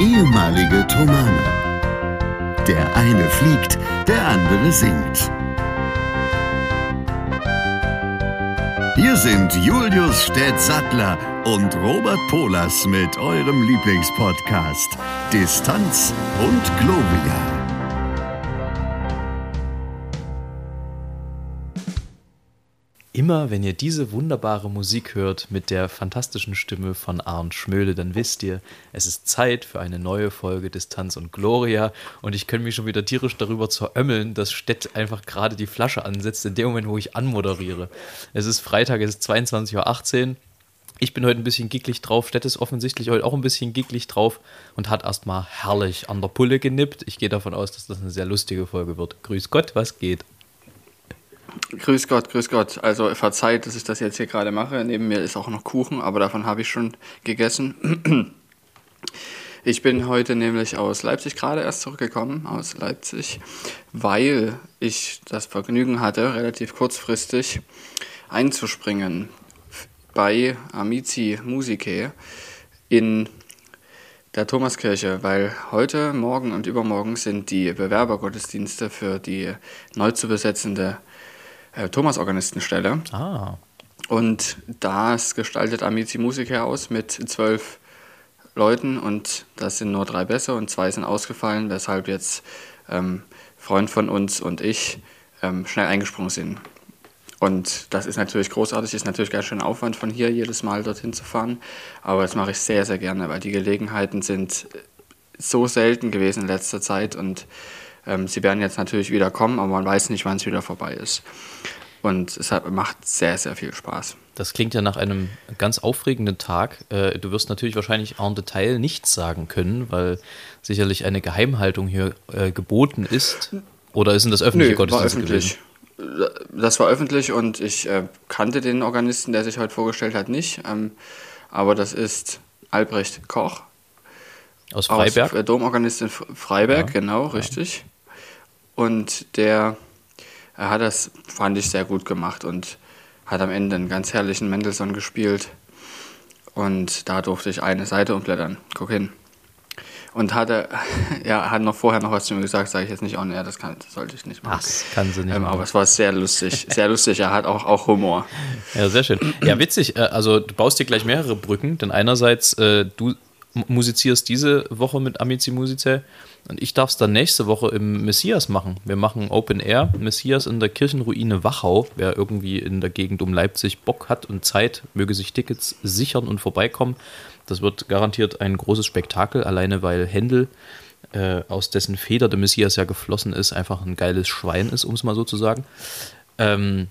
ehemalige Tomane. Der eine fliegt, der andere singt. Hier sind Julius Städtsattler und Robert Polas mit eurem Lieblingspodcast Distanz und Globia. Immer wenn ihr diese wunderbare Musik hört mit der fantastischen Stimme von Arndt Schmöde, dann wisst ihr, es ist Zeit für eine neue Folge Distanz und Gloria. Und ich kann mich schon wieder tierisch darüber zerömmeln, dass Stett einfach gerade die Flasche ansetzt, in dem Moment, wo ich anmoderiere. Es ist Freitag, es ist 22.18 Uhr. Ich bin heute ein bisschen gicklig drauf. Stett ist offensichtlich heute auch ein bisschen gicklig drauf und hat erstmal herrlich an der Pulle genippt. Ich gehe davon aus, dass das eine sehr lustige Folge wird. Grüß Gott, was geht? Grüß Gott, grüß Gott. Also verzeiht, dass ich das jetzt hier gerade mache. Neben mir ist auch noch Kuchen, aber davon habe ich schon gegessen. Ich bin heute nämlich aus Leipzig gerade erst zurückgekommen, aus Leipzig, weil ich das Vergnügen hatte, relativ kurzfristig einzuspringen bei Amici Musicae in der Thomaskirche, weil heute, morgen und übermorgen sind die Bewerbergottesdienste für die neu zu besetzende äh, Thomas-Organistenstelle. Ah. Und das gestaltet Amici Musiker aus mit zwölf Leuten und das sind nur drei besser und zwei sind ausgefallen, weshalb jetzt ähm, Freund von uns und ich ähm, schnell eingesprungen sind. Und das ist natürlich großartig, ist natürlich ganz schön Aufwand von hier jedes Mal dorthin zu fahren, aber das mache ich sehr, sehr gerne, weil die Gelegenheiten sind so selten gewesen in letzter Zeit und ähm, sie werden jetzt natürlich wieder kommen, aber man weiß nicht, wann es wieder vorbei ist. Und es hat, macht sehr, sehr viel Spaß. Das klingt ja nach einem ganz aufregenden Tag. Äh, du wirst natürlich wahrscheinlich en Detail nichts sagen können, weil sicherlich eine Geheimhaltung hier äh, geboten ist. Oder ist denn das öffentliche Nö, Gottesdienst war öffentlich. Gewesen? Das war öffentlich und ich äh, kannte den Organisten, der sich heute vorgestellt hat, nicht. Ähm, aber das ist Albrecht Koch. Aus Freiberg? Aus, Domorganist in Freiberg, ja. genau, richtig. Und der er hat das, fand ich, sehr gut gemacht und hat am Ende einen ganz herrlichen Mendelssohn gespielt. Und da durfte ich eine Seite umblättern. Guck hin. Und hatte, ja, hat noch vorher noch was zu mir gesagt, sage ich jetzt nicht, oh nee, das, kann, das sollte ich nicht machen. Das kann sie nicht ähm, Aber es war sehr lustig, sehr lustig. Er hat auch, auch Humor. Ja, sehr schön. Ja, witzig. Äh, also du baust dir gleich mehrere Brücken, denn einerseits, äh, du musizierst diese Woche mit Amici Musice und ich darf es dann nächste Woche im Messias machen. Wir machen Open Air, Messias in der Kirchenruine Wachau. Wer irgendwie in der Gegend um Leipzig Bock hat und Zeit, möge sich Tickets sichern und vorbeikommen. Das wird garantiert ein großes Spektakel, alleine weil Händel, äh, aus dessen Feder der Messias ja geflossen ist, einfach ein geiles Schwein ist, um es mal so zu sagen. Ähm,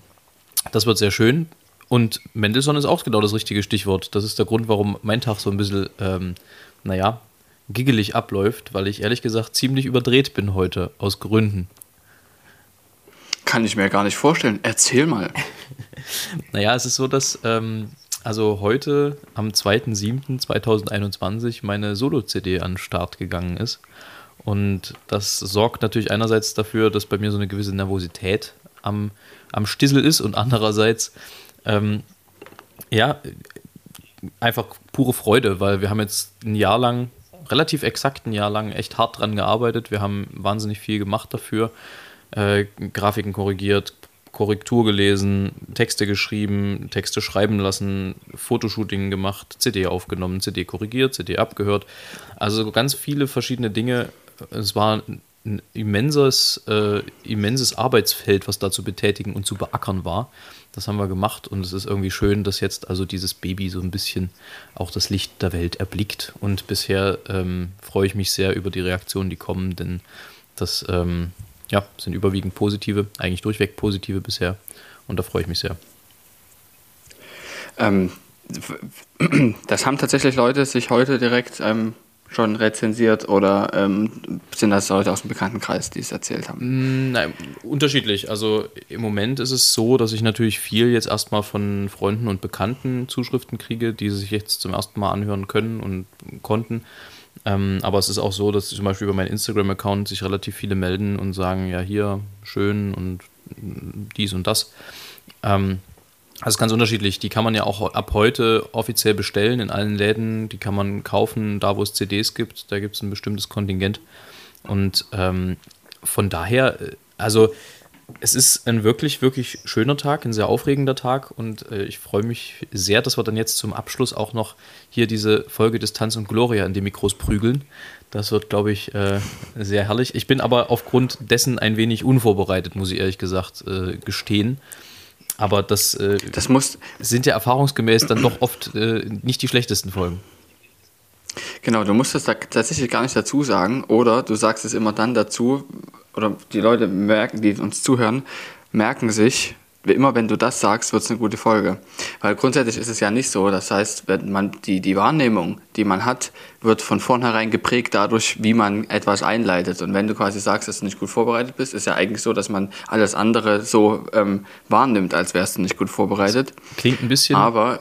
das wird sehr schön. Und Mendelssohn ist auch genau das richtige Stichwort. Das ist der Grund, warum mein Tag so ein bisschen, ähm, naja, giggelig abläuft, weil ich ehrlich gesagt ziemlich überdreht bin heute, aus Gründen. Kann ich mir gar nicht vorstellen. Erzähl mal. naja, es ist so, dass ähm, also heute am 2.7.2021 meine Solo-CD an den Start gegangen ist. Und das sorgt natürlich einerseits dafür, dass bei mir so eine gewisse Nervosität am, am Stissel ist und andererseits, ähm, ja, einfach pure Freude, weil wir haben jetzt ein Jahr lang relativ exakt ein Jahr lang echt hart dran gearbeitet. Wir haben wahnsinnig viel gemacht dafür. Äh, Grafiken korrigiert, Korrektur gelesen, Texte geschrieben, Texte schreiben lassen, Fotoshooting gemacht, CD aufgenommen, CD korrigiert, CD abgehört. Also ganz viele verschiedene Dinge. Es war ein immenses, äh, immenses Arbeitsfeld, was da zu betätigen und zu beackern war. Das haben wir gemacht und es ist irgendwie schön, dass jetzt also dieses Baby so ein bisschen auch das Licht der Welt erblickt. Und bisher ähm, freue ich mich sehr über die Reaktionen, die kommen, denn das ähm, ja, sind überwiegend positive, eigentlich durchweg positive bisher. Und da freue ich mich sehr. Ähm, das haben tatsächlich Leute sich heute direkt ähm, schon rezensiert oder ähm, sind das Leute aus dem Bekanntenkreis, die es erzählt haben? Mm, nein, unterschiedlich. Also im Moment ist es so, dass ich natürlich viel jetzt erstmal von Freunden und Bekannten Zuschriften kriege, die sich jetzt zum ersten Mal anhören können und konnten. Ähm, aber es ist auch so, dass zum Beispiel über meinen Instagram-Account sich relativ viele melden und sagen, ja, hier, schön und dies und das. Ähm, Also ganz unterschiedlich. Die kann man ja auch ab heute offiziell bestellen in allen Läden. Die kann man kaufen, da wo es CDs gibt. Da gibt es ein bestimmtes Kontingent. Und ähm, von daher, äh, also es ist ein wirklich, wirklich schöner Tag, ein sehr aufregender Tag und äh, ich freue mich sehr, dass wir dann jetzt zum Abschluss auch noch hier diese Folge Distanz und Gloria in die Mikros prügeln. Das wird, glaube ich, äh, sehr herrlich. Ich bin aber aufgrund dessen ein wenig unvorbereitet, muss ich ehrlich gesagt äh, gestehen. Aber das, äh, das muss, sind ja erfahrungsgemäß dann doch oft äh, nicht die schlechtesten Folgen. Genau, du musst das da tatsächlich gar nicht dazu sagen oder du sagst es immer dann dazu, oder die Leute merken, die uns zuhören, merken sich, immer wenn du das sagst, wird es eine gute Folge. Weil grundsätzlich ist es ja nicht so. Das heißt, wenn man die, die Wahrnehmung, die man hat, wird von vornherein geprägt dadurch, wie man etwas einleitet. Und wenn du quasi sagst, dass du nicht gut vorbereitet bist, ist ja eigentlich so, dass man alles andere so ähm, wahrnimmt, als wärst du nicht gut vorbereitet. Klingt ein bisschen. Aber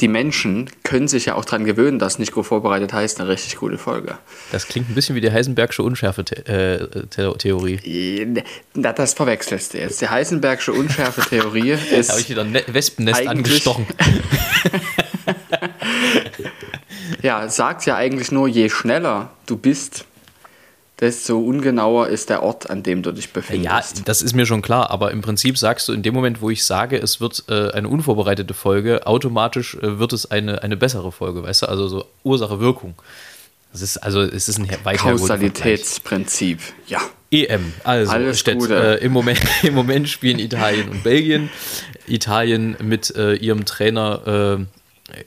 die Menschen können sich ja auch daran gewöhnen, dass nicht gut vorbereitet heißt, eine richtig gute Folge. Das klingt ein bisschen wie die Heisenbergsche Unschärfe-Theorie. Äh, das verwechselst du jetzt. Die Heisenbergsche Unschärfe-Theorie ist. Da habe ich wieder ein Wespennest angestochen. ja, sagt ja eigentlich nur, je schneller du bist, desto ungenauer ist der Ort, an dem du dich befindest. Ja, das ist mir schon klar, aber im Prinzip sagst du in dem Moment, wo ich sage, es wird äh, eine unvorbereitete Folge, automatisch äh, wird es eine, eine bessere Folge, weißt du? Also so Ursache-Wirkung. Das ist also es ist ein Kausalitätsprinzip, ja. EM, also Alles Stett, äh, im, Moment, im Moment spielen Italien und Belgien. Italien mit äh, ihrem Trainer äh,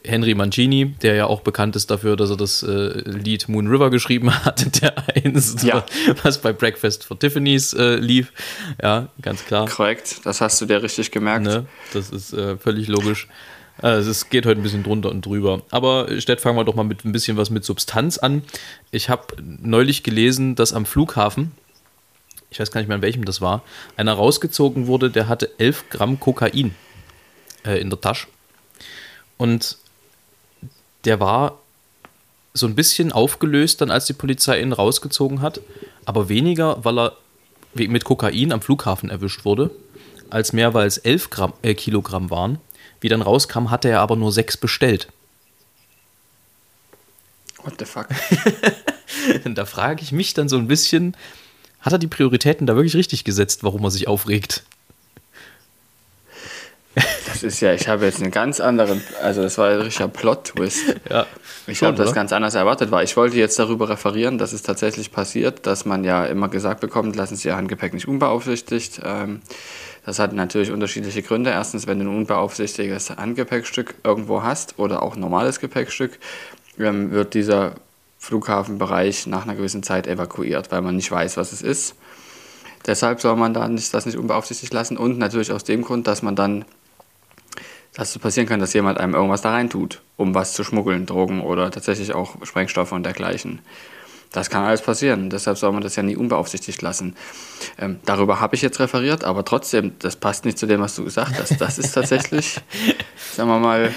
Henry Mancini, der ja auch bekannt ist dafür, dass er das äh, Lied Moon River geschrieben hat, der einst, Ja. was bei Breakfast for Tiffany's äh, lief. Ja, ganz klar. Korrekt, das hast du dir richtig gemerkt. Ne? Das ist äh, völlig logisch. Äh, Es geht heute ein bisschen drunter und drüber. Aber Stett, fangen wir doch mal mit ein bisschen was mit Substanz an. Ich habe neulich gelesen, dass am Flughafen, ich weiß gar nicht mehr an welchem das war, einer rausgezogen wurde, der hatte 11 Gramm Kokain äh, in der Tasche. Und der war so ein bisschen aufgelöst, dann als die Polizei ihn rausgezogen hat, aber weniger, weil er mit Kokain am Flughafen erwischt wurde, als mehr, weil es 11 Gramm, äh, Kilogramm waren. Wie dann rauskam, hatte er aber nur sechs bestellt. What the fuck? Da frage ich mich dann so ein bisschen, hat er die Prioritäten da wirklich richtig gesetzt, warum er sich aufregt? Das ist ja, ich habe jetzt einen ganz anderen, also das war ein richtiger Plot-Twist. Ja, Ich habe das ganz anders erwartet, weil ich wollte jetzt darüber referieren, dass es tatsächlich passiert, dass man ja immer gesagt bekommt, lassen Sie Ihr Handgepäck nicht unbeaufsichtigt. Ähm, Das hat natürlich unterschiedliche Gründe. Erstens, wenn du ein unbeaufsichtigtes Handgepäckstück irgendwo hast oder auch normales Gepäckstück, ähm, wird dieser Flughafenbereich nach einer gewissen Zeit evakuiert, weil man nicht weiß, was es ist. Deshalb soll man da nicht, das nicht unbeaufsichtigt lassen und natürlich aus dem Grund, dass man dann dass es passieren kann, dass jemand einem irgendwas da rein tut, um was zu schmuggeln, Drogen oder tatsächlich auch Sprengstoffe und dergleichen. Das kann alles passieren, deshalb soll man das ja nie unbeaufsichtigt lassen. Ähm, darüber habe ich jetzt referiert, aber trotzdem, das passt nicht zu dem, was du gesagt hast. Das ist tatsächlich, sagen wir mal,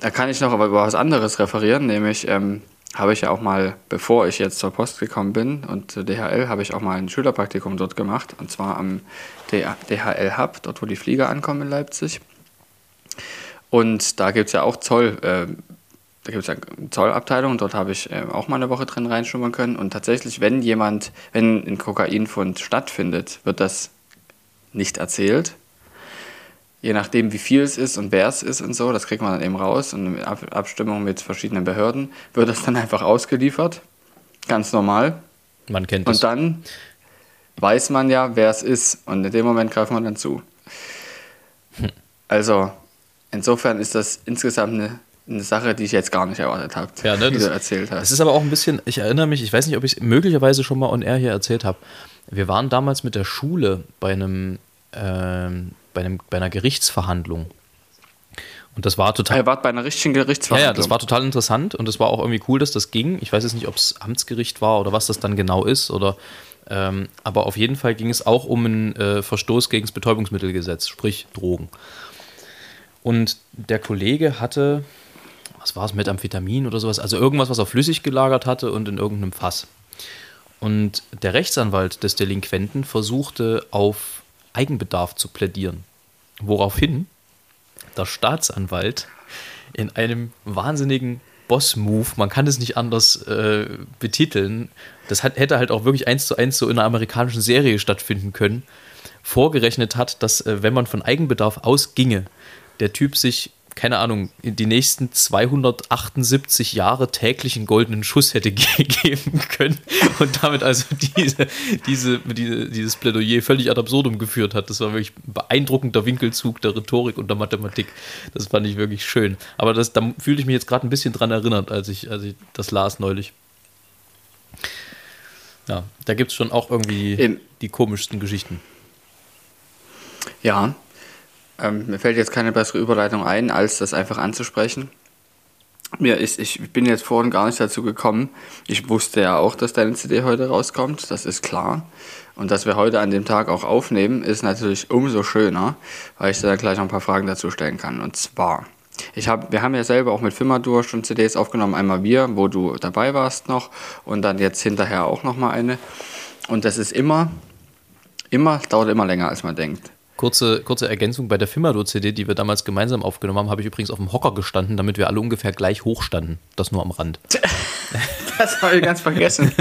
da kann ich noch aber über was anderes referieren, nämlich ähm, habe ich ja auch mal, bevor ich jetzt zur Post gekommen bin und zur DHL, habe ich auch mal ein Schülerpraktikum dort gemacht, und zwar am DHL Hub, dort wo die Flieger ankommen in Leipzig. Und da gibt es ja auch Zoll, äh, da gibt es ja eine Zollabteilung, dort habe ich äh, auch mal eine Woche drin reinschnuppern können. Und tatsächlich, wenn jemand, wenn ein Kokainfund stattfindet, wird das nicht erzählt. Je nachdem, wie viel es ist und wer es ist und so, das kriegt man dann eben raus. Und in Ab Abstimmung mit verschiedenen Behörden wird das dann einfach ausgeliefert. Ganz normal. Man kennt Und es. dann weiß man ja, wer es ist. Und in dem Moment greift man dann zu. Also, insofern ist das insgesamt eine, eine Sache, die ich jetzt gar nicht erwartet habe, Ja, ne, die das- du erzählt Es hast. ist aber auch ein bisschen, ich erinnere mich, ich weiß nicht, ob ich es möglicherweise schon mal on air hier erzählt habe. Wir waren damals mit der Schule bei einem, ähm, bei einem, bei einer Gerichtsverhandlung. Und das war total. Er war bei einer richtigen Ja, Gerichtsverhandlung. ja, das war total interessant und es war auch irgendwie cool, dass das ging. Ich weiß jetzt nicht, ob es Amtsgericht war oder was das dann genau ist oder ähm, aber auf jeden Fall ging es auch um einen äh, Verstoß gegen das Betäubungsmittelgesetz, sprich Drogen. Und der Kollege hatte, was war es, Methamphetamin oder sowas, also irgendwas, was er flüssig gelagert hatte und in irgendeinem Fass. Und der Rechtsanwalt des Delinquenten versuchte auf Eigenbedarf zu plädieren. Woraufhin der Staatsanwalt in einem wahnsinnigen Boss-Move, man kann es nicht anders äh, betiteln, das hat, hätte halt auch wirklich eins zu eins so in einer amerikanischen Serie stattfinden können, vorgerechnet hat, dass äh, wenn man von Eigenbedarf ausginge, der Typ sich keine Ahnung, in die nächsten 278 Jahre täglichen goldenen Schuss hätte geben können und damit also diese, diese, diese, dieses Plädoyer völlig ad absurdum geführt hat. Das war wirklich ein beeindruckender Winkelzug der Rhetorik und der Mathematik. Das fand ich wirklich schön. Aber das, da fühle ich mich jetzt gerade ein bisschen dran erinnert, als ich, als ich das las neulich. Ja, da gibt es schon auch irgendwie Im die komischsten Geschichten. Ja, ähm, mir fällt jetzt keine bessere Überleitung ein, als das einfach anzusprechen. Mir ist, ich bin jetzt vorhin gar nicht dazu gekommen. Ich wusste ja auch, dass deine CD heute rauskommt, das ist klar. Und dass wir heute an dem Tag auch aufnehmen, ist natürlich umso schöner, weil ich dir dann gleich noch ein paar Fragen dazu stellen kann. Und zwar, ich hab, wir haben ja selber auch mit Firmadur schon CDs aufgenommen, einmal wir, wo du dabei warst noch, und dann jetzt hinterher auch nochmal eine. Und das ist immer, immer, dauert immer länger, als man denkt. Kurze, kurze Ergänzung, bei der Fimado-CD, die wir damals gemeinsam aufgenommen haben, habe ich übrigens auf dem Hocker gestanden, damit wir alle ungefähr gleich hoch standen. Das nur am Rand. Das habe ich ganz vergessen.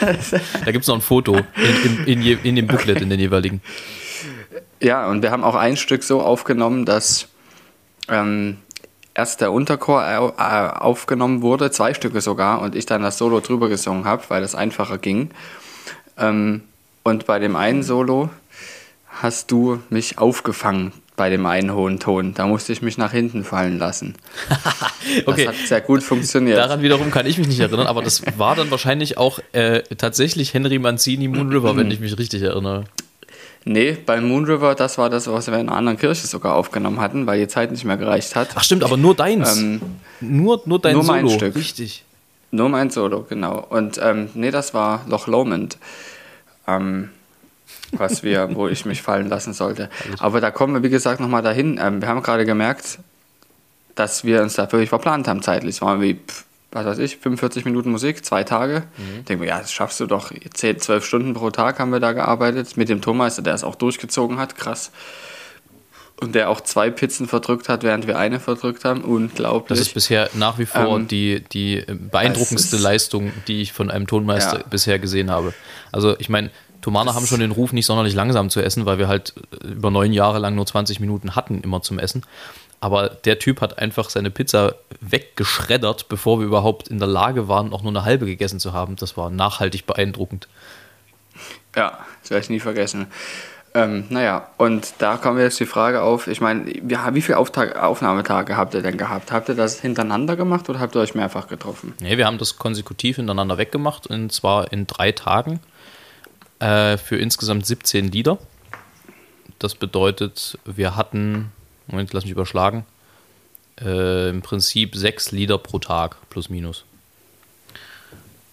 da gibt es noch ein Foto in, in, in, in dem Booklet, in den jeweiligen. Ja, und wir haben auch ein Stück so aufgenommen, dass ähm, erst der Unterchor aufgenommen wurde, zwei Stücke sogar, und ich dann das Solo drüber gesungen habe, weil das einfacher ging. Ähm, und bei dem einen Solo hast du mich aufgefangen bei dem einen hohen Ton. Da musste ich mich nach hinten fallen lassen. okay. Das hat sehr gut funktioniert. Daran wiederum kann ich mich nicht erinnern, aber das war dann wahrscheinlich auch äh, tatsächlich Henry Mancini Moon River, wenn ich mich richtig erinnere. Nee, bei Moon River, das war das, was wir in einer anderen Kirche sogar aufgenommen hatten, weil die Zeit nicht mehr gereicht hat. Ach stimmt, aber nur deins. Ähm, nur, nur dein nur Solo. mein Stück. Richtig. Nur mein Solo, genau. Und ähm, nee, das war Loch Lomond. Ähm, was wir, wo ich mich fallen lassen sollte. Aber da kommen wir, wie gesagt, nochmal dahin. Ähm, wir haben gerade gemerkt, dass wir uns da wirklich verplant haben zeitlich. Es waren wie, was weiß ich, 45 Minuten Musik, zwei Tage. Mhm. Ich denke mir, ja, das schaffst du doch. 10, 12 Stunden pro Tag haben wir da gearbeitet. Mit dem Tonmeister, der es auch durchgezogen hat. Krass. Und der auch zwei Pizzen verdrückt hat, während wir eine verdrückt haben. Unglaublich. Das ist bisher nach wie vor ähm, die, die beeindruckendste Leistung, die ich von einem Tonmeister ja. bisher gesehen habe. Also ich meine, Tomane haben schon den Ruf, nicht sonderlich langsam zu essen, weil wir halt äh, über neun Jahre lang nur 20 Minuten hatten, immer zum Essen. Aber der Typ hat einfach seine Pizza weggeschreddert, bevor wir überhaupt in der Lage waren, auch nur eine halbe gegessen zu haben. Das war nachhaltig beeindruckend. Ja, das werde ich nie vergessen. Ähm, naja, und da kommen jetzt die Frage auf, ich meine, wie viele Auftag Aufnahmetage habt ihr denn gehabt? Habt ihr das hintereinander gemacht oder habt ihr euch mehrfach getroffen? Nee, wir haben das konsekutiv hintereinander weggemacht und zwar in drei Tagen äh, für insgesamt 17 Lieder. Das bedeutet, wir hatten, Moment, lass mich überschlagen, äh, im Prinzip sechs Lieder pro Tag, plus minus.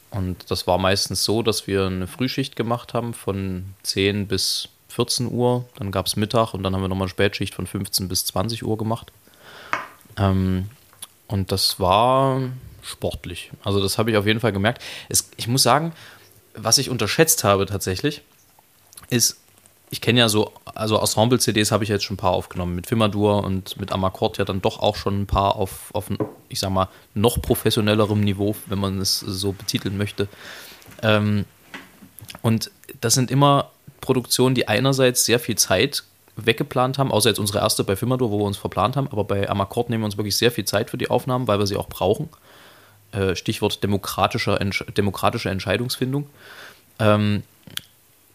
Und das war meistens so, dass wir eine Frühschicht gemacht haben von 10 bis 14 Uhr, dann gab es Mittag und dann haben wir nochmal eine Spätschicht von 15 bis 20 Uhr gemacht. Ähm, und das war sportlich. Also das habe ich auf jeden Fall gemerkt. Es, ich muss sagen, was ich unterschätzt habe tatsächlich, ist, ich kenne ja so, also Ensemble-CDs habe ich jetzt schon ein paar aufgenommen. Mit Fimadur und mit Amakord ja dann doch auch schon ein paar auf, auf ich sag mal, noch professionellerem Niveau, wenn man es so betiteln möchte. Ähm, und das sind immer Produktionen, die einerseits sehr viel Zeit weggeplant haben, außer jetzt unsere erste bei Fimadur, wo wir uns verplant haben, aber bei Amakord nehmen wir uns wirklich sehr viel Zeit für die Aufnahmen, weil wir sie auch brauchen. Äh, Stichwort demokratischer, demokratische Entscheidungsfindung. Ähm,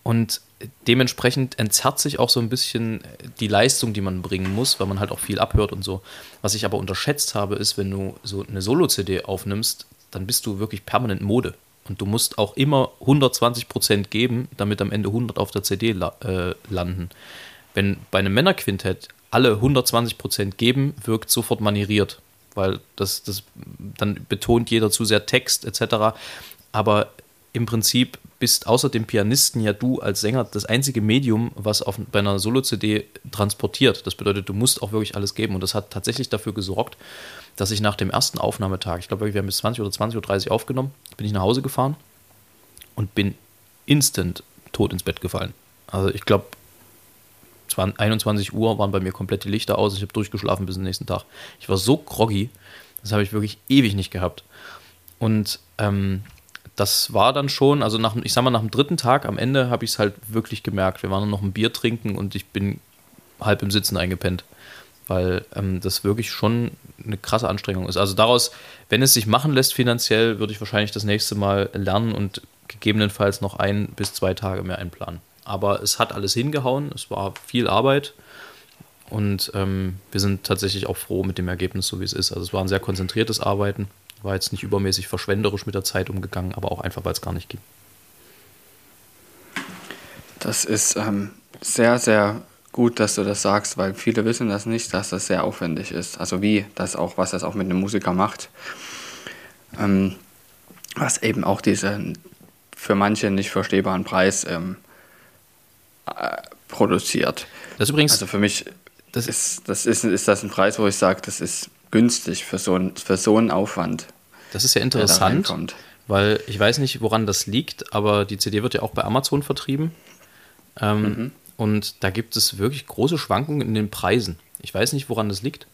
und dementsprechend entzerrt sich auch so ein bisschen die Leistung, die man bringen muss, weil man halt auch viel abhört und so. Was ich aber unterschätzt habe, ist, wenn du so eine Solo-CD aufnimmst, dann bist du wirklich permanent Mode. Und du musst auch immer 120% geben, damit am Ende 100 auf der CD la äh, landen. Wenn bei einem Männerquintett alle 120% geben, wirkt sofort manieriert weil das, das dann betont jeder zu sehr Text etc. Aber im Prinzip bist außer dem Pianisten ja du als Sänger das einzige Medium, was auf, bei einer Solo-CD transportiert. Das bedeutet, du musst auch wirklich alles geben. Und das hat tatsächlich dafür gesorgt, dass ich nach dem ersten Aufnahmetag, ich glaube, wir haben bis 20 oder 20.30 Uhr aufgenommen, bin ich nach Hause gefahren und bin instant tot ins Bett gefallen. Also ich glaube, 21 Uhr waren bei mir komplett die Lichter aus. Ich habe durchgeschlafen bis zum nächsten Tag. Ich war so groggy, das habe ich wirklich ewig nicht gehabt. Und ähm, das war dann schon, also nach, ich sag mal, nach dem dritten Tag am Ende habe ich es halt wirklich gemerkt. Wir waren dann noch ein Bier trinken und ich bin halb im Sitzen eingepennt, weil ähm, das wirklich schon eine krasse Anstrengung ist. Also daraus, wenn es sich machen lässt finanziell, würde ich wahrscheinlich das nächste Mal lernen und gegebenenfalls noch ein bis zwei Tage mehr einplanen. Aber es hat alles hingehauen, es war viel Arbeit und ähm, wir sind tatsächlich auch froh mit dem Ergebnis, so wie es ist. Also es war ein sehr konzentriertes Arbeiten, war jetzt nicht übermäßig verschwenderisch mit der Zeit umgegangen, aber auch einfach, weil es gar nicht ging. Das ist ähm, sehr, sehr gut, dass du das sagst, weil viele wissen das nicht, dass das sehr aufwendig ist. Also wie das auch, was das auch mit einem Musiker macht. Ähm, was eben auch diesen für manche nicht verstehbaren Preis ähm, äh, produziert. Das ist übrigens. Also für mich das ist, das ist, ist das ein Preis, wo ich sage, das ist günstig für so, ein, für so einen Aufwand. Das ist ja interessant, weil ich weiß nicht, woran das liegt, aber die CD wird ja auch bei Amazon vertrieben. Ähm, mhm. Und da gibt es wirklich große Schwankungen in den Preisen. Ich weiß nicht, woran das liegt.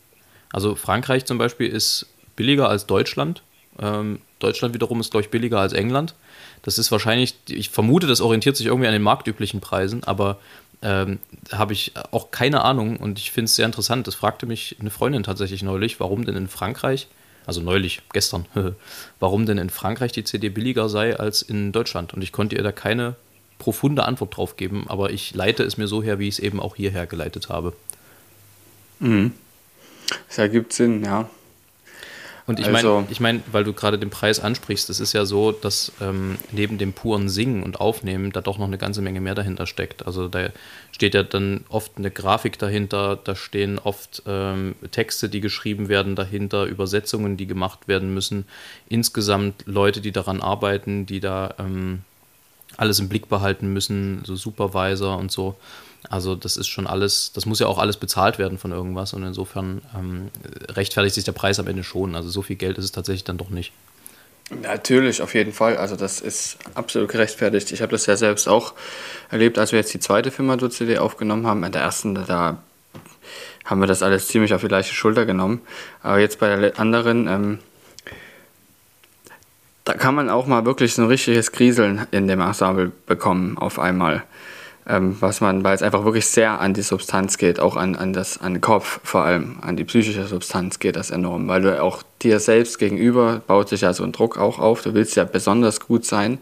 Also Frankreich zum Beispiel ist billiger als Deutschland. Ähm, Deutschland wiederum ist, glaube ich, billiger als England. Das ist wahrscheinlich, ich vermute, das orientiert sich irgendwie an den marktüblichen Preisen, aber ähm, habe ich auch keine Ahnung und ich finde es sehr interessant. Das fragte mich eine Freundin tatsächlich neulich, warum denn in Frankreich, also neulich, gestern, warum denn in Frankreich die CD billiger sei als in Deutschland. Und ich konnte ihr da keine profunde Antwort drauf geben, aber ich leite es mir so her, wie ich es eben auch hierher geleitet habe. Mhm. Das ergibt Sinn, ja. Und ich also, meine, ich mein, weil du gerade den Preis ansprichst, es ist ja so, dass ähm, neben dem puren Singen und Aufnehmen da doch noch eine ganze Menge mehr dahinter steckt. Also da steht ja dann oft eine Grafik dahinter, da stehen oft ähm, Texte, die geschrieben werden dahinter, Übersetzungen, die gemacht werden müssen. Insgesamt Leute, die daran arbeiten, die da ähm, alles im Blick behalten müssen, so Supervisor und so. Also das ist schon alles, das muss ja auch alles bezahlt werden von irgendwas und insofern ähm, rechtfertigt sich der Preis am Ende schon. Also so viel Geld ist es tatsächlich dann doch nicht. Natürlich, auf jeden Fall. Also das ist absolut gerechtfertigt. Ich habe das ja selbst auch erlebt, als wir jetzt die zweite Firma CD aufgenommen haben. In der ersten, da haben wir das alles ziemlich auf die gleiche Schulter genommen. Aber jetzt bei der anderen, ähm, da kann man auch mal wirklich so ein richtiges Kriseln in dem Ensemble bekommen auf einmal ähm, was man, weil es einfach wirklich sehr an die Substanz geht, auch an, an, das, an den Kopf vor allem, an die psychische Substanz geht das enorm, weil du auch dir selbst gegenüber baut sich ja so ein Druck auch auf, du willst ja besonders gut sein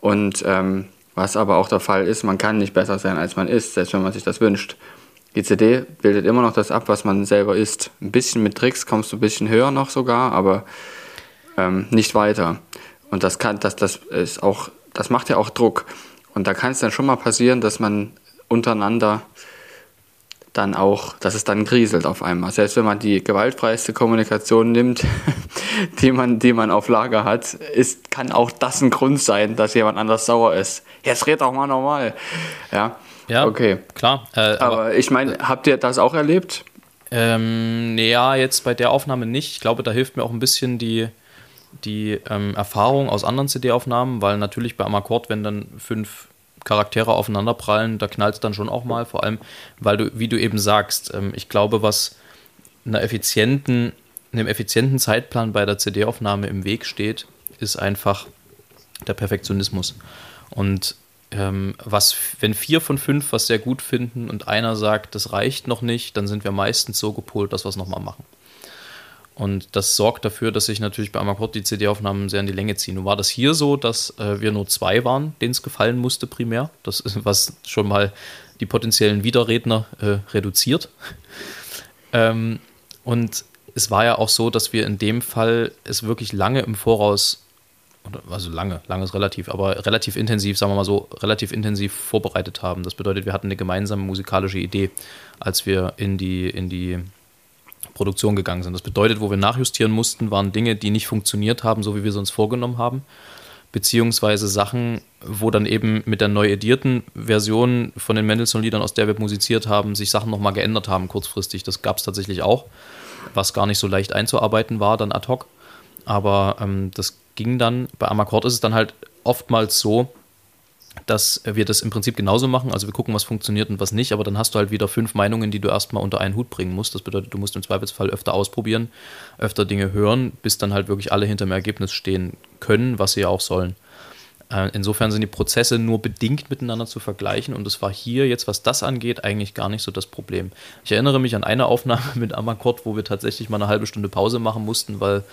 und ähm, was aber auch der Fall ist, man kann nicht besser sein, als man ist, selbst wenn man sich das wünscht. Die CD bildet immer noch das ab, was man selber ist. Ein bisschen mit Tricks kommst du ein bisschen höher noch sogar, aber ähm, nicht weiter. Und das kann, das, das ist auch, das macht ja auch Druck. Und da kann es dann schon mal passieren, dass man untereinander dann auch, dass es dann kriselt auf einmal. Selbst wenn man die gewaltfreiste Kommunikation nimmt, die man, die man auf Lager hat, ist, kann auch das ein Grund sein, dass jemand anders sauer ist. Jetzt red doch mal normal. Ja, ja okay. Klar. Äh, aber, aber, ich meine, habt ihr das auch erlebt? Ähm, ja, jetzt bei der Aufnahme nicht. Ich glaube, da hilft mir auch ein bisschen die, die ähm, Erfahrung aus anderen CD-Aufnahmen, weil natürlich bei Amakord, wenn dann fünf Charaktere aufeinanderprallen, da knallt es dann schon auch mal, vor allem, weil du, wie du eben sagst, ähm, ich glaube, was einer effizienten, einem effizienten Zeitplan bei der CD-Aufnahme im Weg steht, ist einfach der Perfektionismus. Und ähm, was, wenn vier von fünf was sehr gut finden und einer sagt, das reicht noch nicht, dann sind wir meistens so gepolt, dass wir es nochmal machen. Und das sorgt dafür, dass sich natürlich bei Amakord die CD-Aufnahmen sehr in die Länge ziehen. Nun war das hier so, dass äh, wir nur zwei waren, denen es gefallen musste primär. Das ist, was schon mal die potenziellen Widerredner äh, reduziert. ähm, und es war ja auch so, dass wir in dem Fall es wirklich lange im Voraus, also lange, lange ist relativ, aber relativ intensiv, sagen wir mal so, relativ intensiv vorbereitet haben. Das bedeutet, wir hatten eine gemeinsame musikalische Idee, als wir in die, in die Produktion gegangen sind. Das bedeutet, wo wir nachjustieren mussten, waren Dinge, die nicht funktioniert haben, so wie wir es uns vorgenommen haben, beziehungsweise Sachen, wo dann eben mit der neu edierten Version von den Mendelssohn-Liedern, aus der wir musiziert haben, sich Sachen nochmal geändert haben kurzfristig. Das gab es tatsächlich auch, was gar nicht so leicht einzuarbeiten war, dann ad hoc. Aber ähm, das ging dann, bei Amakord ist es dann halt oftmals so, dass wir das im Prinzip genauso machen. Also wir gucken, was funktioniert und was nicht, aber dann hast du halt wieder fünf Meinungen, die du erstmal unter einen Hut bringen musst. Das bedeutet, du musst im Zweifelsfall öfter ausprobieren, öfter Dinge hören, bis dann halt wirklich alle hinter dem Ergebnis stehen können, was sie ja auch sollen. Äh, insofern sind die Prozesse nur bedingt miteinander zu vergleichen und es war hier jetzt, was das angeht, eigentlich gar nicht so das Problem. Ich erinnere mich an eine Aufnahme mit Amakord, wo wir tatsächlich mal eine halbe Stunde Pause machen mussten, weil,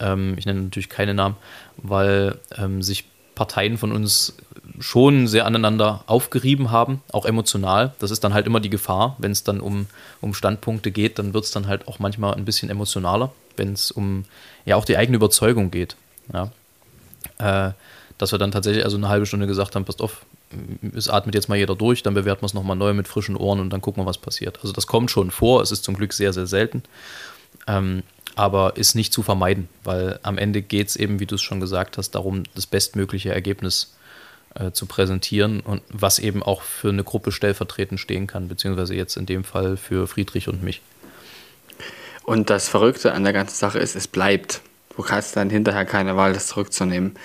ähm, ich nenne natürlich keine Namen, weil ähm, sich Parteien von uns schon sehr aneinander aufgerieben haben, auch emotional. Das ist dann halt immer die Gefahr, wenn es dann um, um Standpunkte geht, dann wird es dann halt auch manchmal ein bisschen emotionaler, wenn es um ja auch die eigene Überzeugung geht. Ja. Äh, dass wir dann tatsächlich also eine halbe Stunde gesagt haben, passt auf, es atmet jetzt mal jeder durch, dann bewerten wir es nochmal neu mit frischen Ohren und dann gucken wir, was passiert. Also das kommt schon vor, es ist zum Glück sehr, sehr selten, ähm, aber ist nicht zu vermeiden, weil am Ende geht es eben, wie du es schon gesagt hast, darum, das bestmögliche Ergebnis äh, zu präsentieren und was eben auch für eine Gruppe stellvertretend stehen kann, beziehungsweise jetzt in dem Fall für Friedrich und mich. Und das Verrückte an der ganzen Sache ist, es bleibt. Du hast dann hinterher keine Wahl, das zurückzunehmen.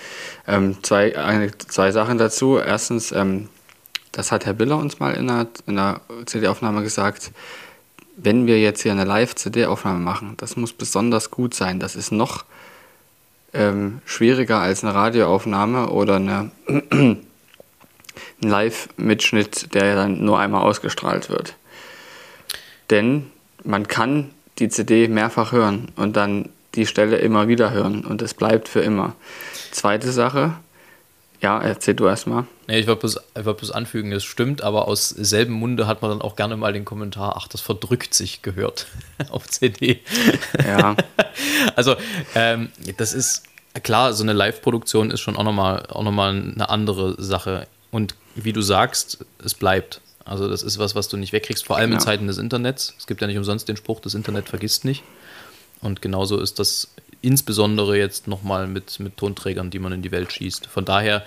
Ähm, zwei, eine, zwei Sachen dazu. Erstens, ähm, das hat Herr Biller uns mal in einer, in einer CD-Aufnahme gesagt, wenn wir jetzt hier eine Live-CD-Aufnahme machen, das muss besonders gut sein. Das ist noch ähm, schwieriger als eine Radioaufnahme oder eine, ein Live-Mitschnitt, der dann nur einmal ausgestrahlt wird. Denn man kann die CD mehrfach hören und dann die Stelle immer wieder hören und es bleibt für immer. Zweite Sache, ja, erzähl du erstmal. Nee, ich wollte bloß, wollt bloß anfügen, das stimmt, aber aus selben Munde hat man dann auch gerne mal den Kommentar, ach, das verdrückt sich gehört auf CD. Ja. also, ähm, das ist klar, so eine Live-Produktion ist schon auch nochmal auch noch mal eine andere Sache. Und wie du sagst, es bleibt. Also, das ist was, was du nicht wegkriegst, vor allem ja. in Zeiten des Internets. Es gibt ja nicht umsonst den Spruch, das Internet vergisst nicht. Und genauso ist das insbesondere jetzt nochmal mit, mit Tonträgern, die man in die Welt schießt. Von daher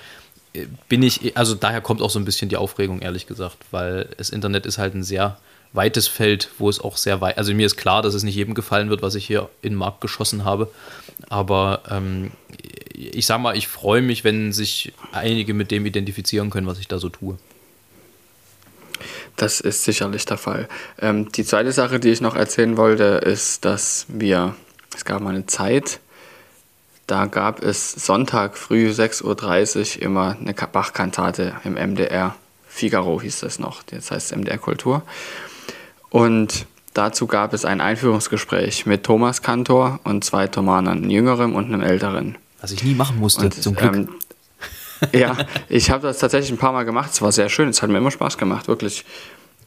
äh, bin ich, also daher kommt auch so ein bisschen die Aufregung, ehrlich gesagt, weil das Internet ist halt ein sehr weites Feld, wo es auch sehr weit, also mir ist klar, dass es nicht jedem gefallen wird, was ich hier in den Markt geschossen habe, aber ähm, ich sag mal, ich freue mich, wenn sich einige mit dem identifizieren können, was ich da so tue. Das ist sicherlich der Fall. Ähm, die zweite Sache, die ich noch erzählen wollte, ist, dass wir, es gab mal eine Zeit, da gab es Sonntag früh 6.30 Uhr immer eine Bach-Kantate im MDR. Figaro hieß das noch, jetzt heißt es MDR Kultur. Und dazu gab es ein Einführungsgespräch mit Thomas Kantor und zwei Thomanern, einem jüngeren und einem älteren. Was ich nie machen musste, und, zum Glück. Ähm, ja, ich habe das tatsächlich ein paar Mal gemacht. Es war sehr schön. Es hat mir immer Spaß gemacht, wirklich.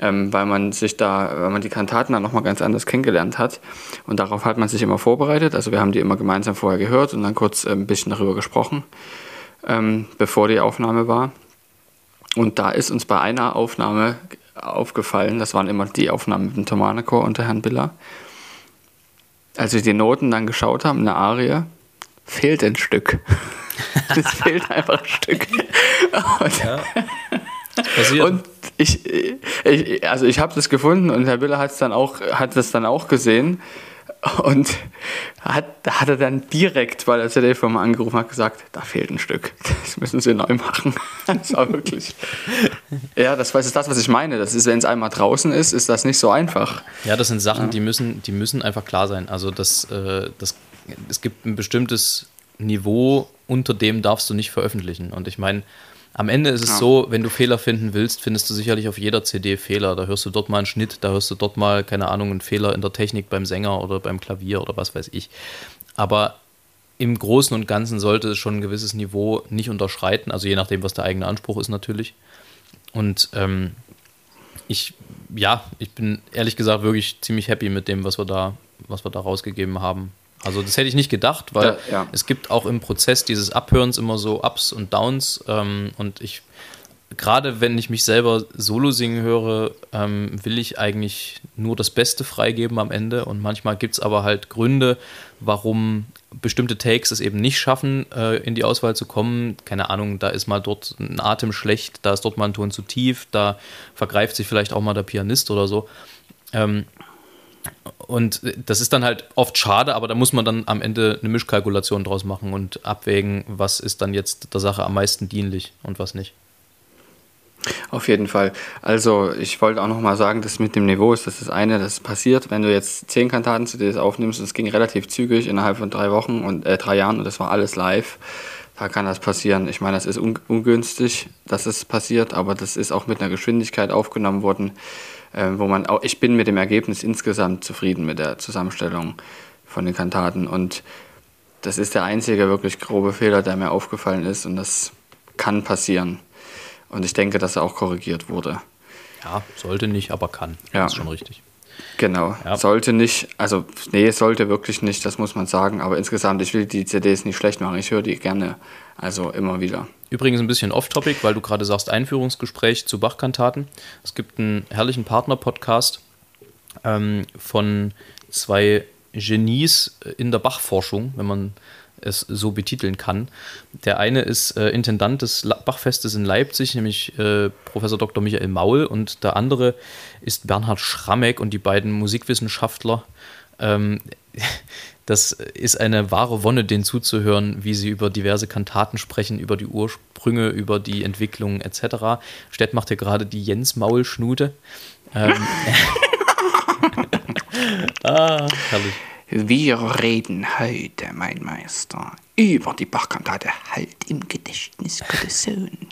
Ähm, weil man sich da, weil man die Kantaten dann nochmal ganz anders kennengelernt hat. Und darauf hat man sich immer vorbereitet. Also wir haben die immer gemeinsam vorher gehört und dann kurz äh, ein bisschen darüber gesprochen, ähm, bevor die Aufnahme war. Und da ist uns bei einer Aufnahme aufgefallen, das waren immer die Aufnahmen mit dem Thomanechor unter Herrn Biller. Als wir die Noten dann geschaut haben, eine Arie, fehlt ein Stück. es fehlt einfach ein Stück. Und, ja. und ich, ich, also ich habe das gefunden und Herr Biller hat es dann auch, hat das dann auch gesehen und hat, hat er dann direkt, weil er ZDF mal angerufen hat, gesagt, da fehlt ein Stück. Das müssen sie neu machen. Das war wirklich. Ja, das, das ist das, was ich meine. Das ist, wenn es einmal draußen ist, ist das nicht so einfach. Ja, das sind Sachen, ja. die, müssen, die müssen einfach klar sein. Also das, äh, das, es gibt ein bestimmtes Niveau, unter dem darfst du nicht veröffentlichen. Und ich meine, am Ende ist es ja. so, wenn du Fehler finden willst, findest du sicherlich auf jeder CD Fehler. Da hörst du dort mal einen Schnitt, da hörst du dort mal, keine Ahnung, einen Fehler in der Technik beim Sänger oder beim Klavier oder was weiß ich. Aber im Großen und Ganzen sollte es schon ein gewisses Niveau nicht unterschreiten, also je nachdem, was der eigene Anspruch ist natürlich. Und ähm, ich, ja, ich bin ehrlich gesagt wirklich ziemlich happy mit dem, was wir da, was wir da rausgegeben haben. Also das hätte ich nicht gedacht, weil ja, ja. es gibt auch im Prozess dieses Abhörens immer so Ups und Downs ähm, und ich gerade wenn ich mich selber solo singen höre, ähm, will ich eigentlich nur das Beste freigeben am Ende und manchmal gibt es aber halt Gründe, warum bestimmte Takes es eben nicht schaffen, äh, in die Auswahl zu kommen. Keine Ahnung, da ist mal dort ein Atem schlecht, da ist dort mal ein Ton zu tief, da vergreift sich vielleicht auch mal der Pianist oder so. Ähm, und das ist dann halt oft schade, aber da muss man dann am Ende eine Mischkalkulation draus machen und abwägen, was ist dann jetzt der Sache am meisten dienlich und was nicht. Auf jeden Fall. Also ich wollte auch noch mal sagen, dass mit dem Niveau ist das das eine, das passiert, wenn du jetzt zehn Kantaten-CDs aufnimmst und es ging relativ zügig innerhalb von drei Wochen und äh, drei Jahren und das war alles live, da kann das passieren. Ich meine, das ist un ungünstig, dass es passiert, aber das ist auch mit einer Geschwindigkeit aufgenommen worden, äh, wo man auch, ich bin mit dem Ergebnis insgesamt zufrieden mit der Zusammenstellung von den Kantaten und das ist der einzige wirklich grobe Fehler, der mir aufgefallen ist und das kann passieren. Und ich denke, dass er auch korrigiert wurde. Ja, sollte nicht, aber kann. Ja. Das ist schon richtig. Genau. Ja. Sollte nicht, also nee, sollte wirklich nicht, das muss man sagen. Aber insgesamt, ich will die CDs nicht schlecht machen. Ich höre die gerne, also immer wieder. Übrigens ein bisschen off-topic, weil du gerade sagst, Einführungsgespräch zu Bach-Kantaten. Es gibt einen herrlichen Partner-Podcast ähm, von zwei Genies in der Bach-Forschung, wenn man es so betiteln kann. Der eine ist äh, Intendant des Bachfestes in Leipzig, nämlich äh, Professor Dr. Michael Maul, und der andere ist Bernhard Schrammeck und die beiden Musikwissenschaftler. Ähm, das ist eine wahre Wonne, denen zuzuhören, wie sie über diverse Kantaten sprechen, über die Ursprünge, über die Entwicklung etc. Stett macht hier gerade die Jens-Maul-Schnute. Ähm, ah, herrlich. Wir reden heute, mein Meister, über die Bachkantate Halt im Gedächtnis Gottes Sohn.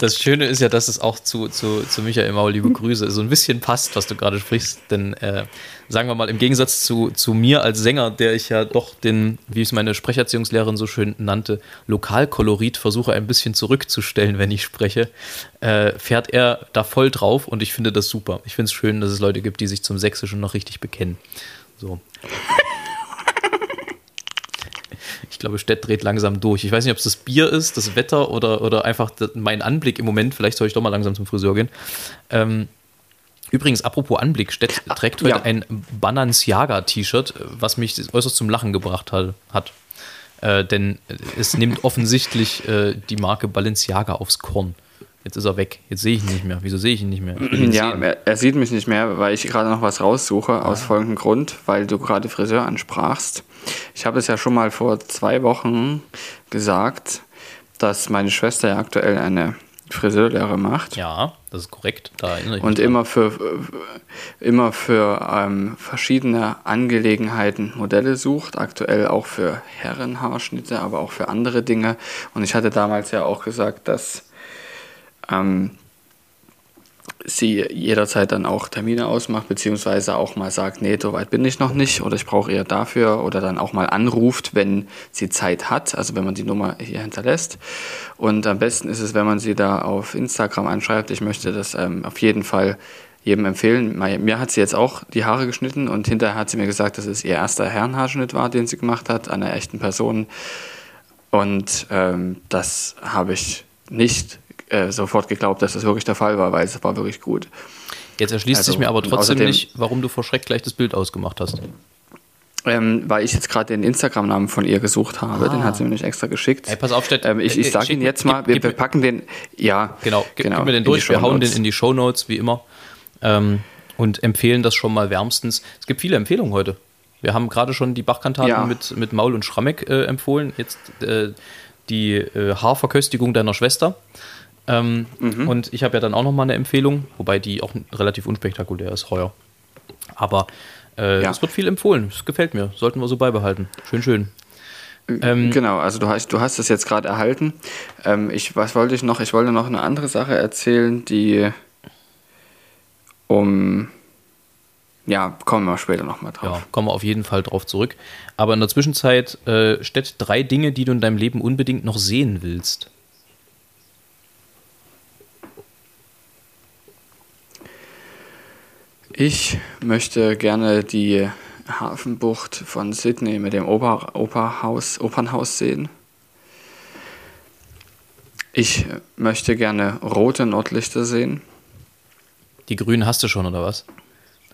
Das, Schöne ist ja, dass es auch zu, zu, zu Michael Maul, liebe Grüße, so ein bisschen passt, was du gerade sprichst. Denn äh, sagen wir mal, im Gegensatz zu, zu mir als Sänger, der ich ja doch den, wie es meine Sprecherziehungslehrerin so schön nannte, Lokalkolorit versuche ein bisschen zurückzustellen, wenn ich spreche, äh, fährt er da voll drauf und ich finde das super. Ich finde es schön, dass es Leute gibt, die sich zum Sächsischen noch richtig bekennen. So. Ich glaube, Stett dreht langsam durch. Ich weiß nicht, ob es das Bier ist, das Wetter oder, oder einfach mein Anblick im Moment. Vielleicht soll ich doch mal langsam zum Friseur gehen. Ähm, übrigens, apropos Anblick, Stett trägt heute ja. ein Balenciaga-T-Shirt, was mich äußerst zum Lachen gebracht hat. hat. Äh, denn es nimmt offensichtlich äh, die Marke Balenciaga aufs Korn. Jetzt ist er weg. Jetzt sehe ich ihn nicht mehr. Wieso sehe ich ihn nicht mehr? Ihn Ja, er, er sieht mich nicht mehr, weil ich gerade noch was raussuche, aus folgendem Grund, weil du gerade Friseur ansprachst. Ich habe es ja schon mal vor zwei Wochen gesagt, dass meine Schwester ja aktuell eine Friseurlehre macht. ja, das ist korrekt. Da erinnere ich mich. Und immer für, immer für ähm, verschiedene Angelegenheiten Modelle sucht, aktuell auch für Herrenhaarschnitte, aber auch für andere Dinge. Und ich hatte damals ja auch gesagt, dass ähm, sie jederzeit dann auch Termine ausmacht, beziehungsweise auch mal sagt, nee, so weit bin ich noch nicht oder ich brauche eher dafür oder dann auch mal anruft, wenn sie Zeit hat, also wenn man die Nummer hier hinterlässt. Und am besten ist es, wenn man sie da auf Instagram anschreibt. Ich möchte das ähm, auf jeden Fall jedem empfehlen. Mir hat sie jetzt auch die Haare geschnitten und hinterher hat sie mir gesagt, dass es ihr erster Herrenhaarschnitt war, den sie gemacht hat, an einer echten Person. Und ähm, das habe ich nicht äh, sofort geglaubt, dass das wirklich der Fall war, weil es war wirklich gut. Jetzt erschließt Also, sich mir aber trotzdem außerdem- nicht, warum du vor Schreck gleich das Bild ausgemacht hast. Ähm, weil ich jetzt gerade den Instagram-Namen von ihr gesucht habe, Ah. den hat sie mir nicht extra geschickt. Ey, pass auf, Stett, ähm, ich äh, ich sage schick ihn mir- jetzt mal, gib- wir, gib wir packen den, ja, Genau, gib, genau, gib mir den durch, wir hauen den in die Shownotes, wie immer. Ähm, und empfehlen das schon mal wärmstens. Es gibt viele Empfehlungen heute. Wir haben gerade schon die Bachkantaten Ja. mit, mit Maul und Schrammeck äh, empfohlen. Jetzt äh, die äh, Haarverköstigung deiner Schwester. Ähm, Mhm. Und ich habe ja dann auch noch mal eine Empfehlung, wobei die auch relativ unspektakulär ist, heuer. Aber äh, Ja. es wird viel empfohlen. Es gefällt mir. Sollten wir so beibehalten. Schön, schön. Ähm, Genau, also du hast, du hast das jetzt gerade erhalten. Ähm, ich, was wollte ich noch? Ich wollte noch eine andere Sache erzählen, die um, ja, kommen wir später nochmal drauf. Ja, kommen wir auf jeden Fall drauf zurück. Aber in der Zwischenzeit äh, steht drei Dinge, die du in deinem Leben unbedingt noch sehen willst. Ich möchte gerne die Hafenbucht von Sydney mit dem Oper, Operhaus, Opernhaus sehen. Ich möchte gerne rote Nordlichter sehen. Die Grünen hast du schon, oder was?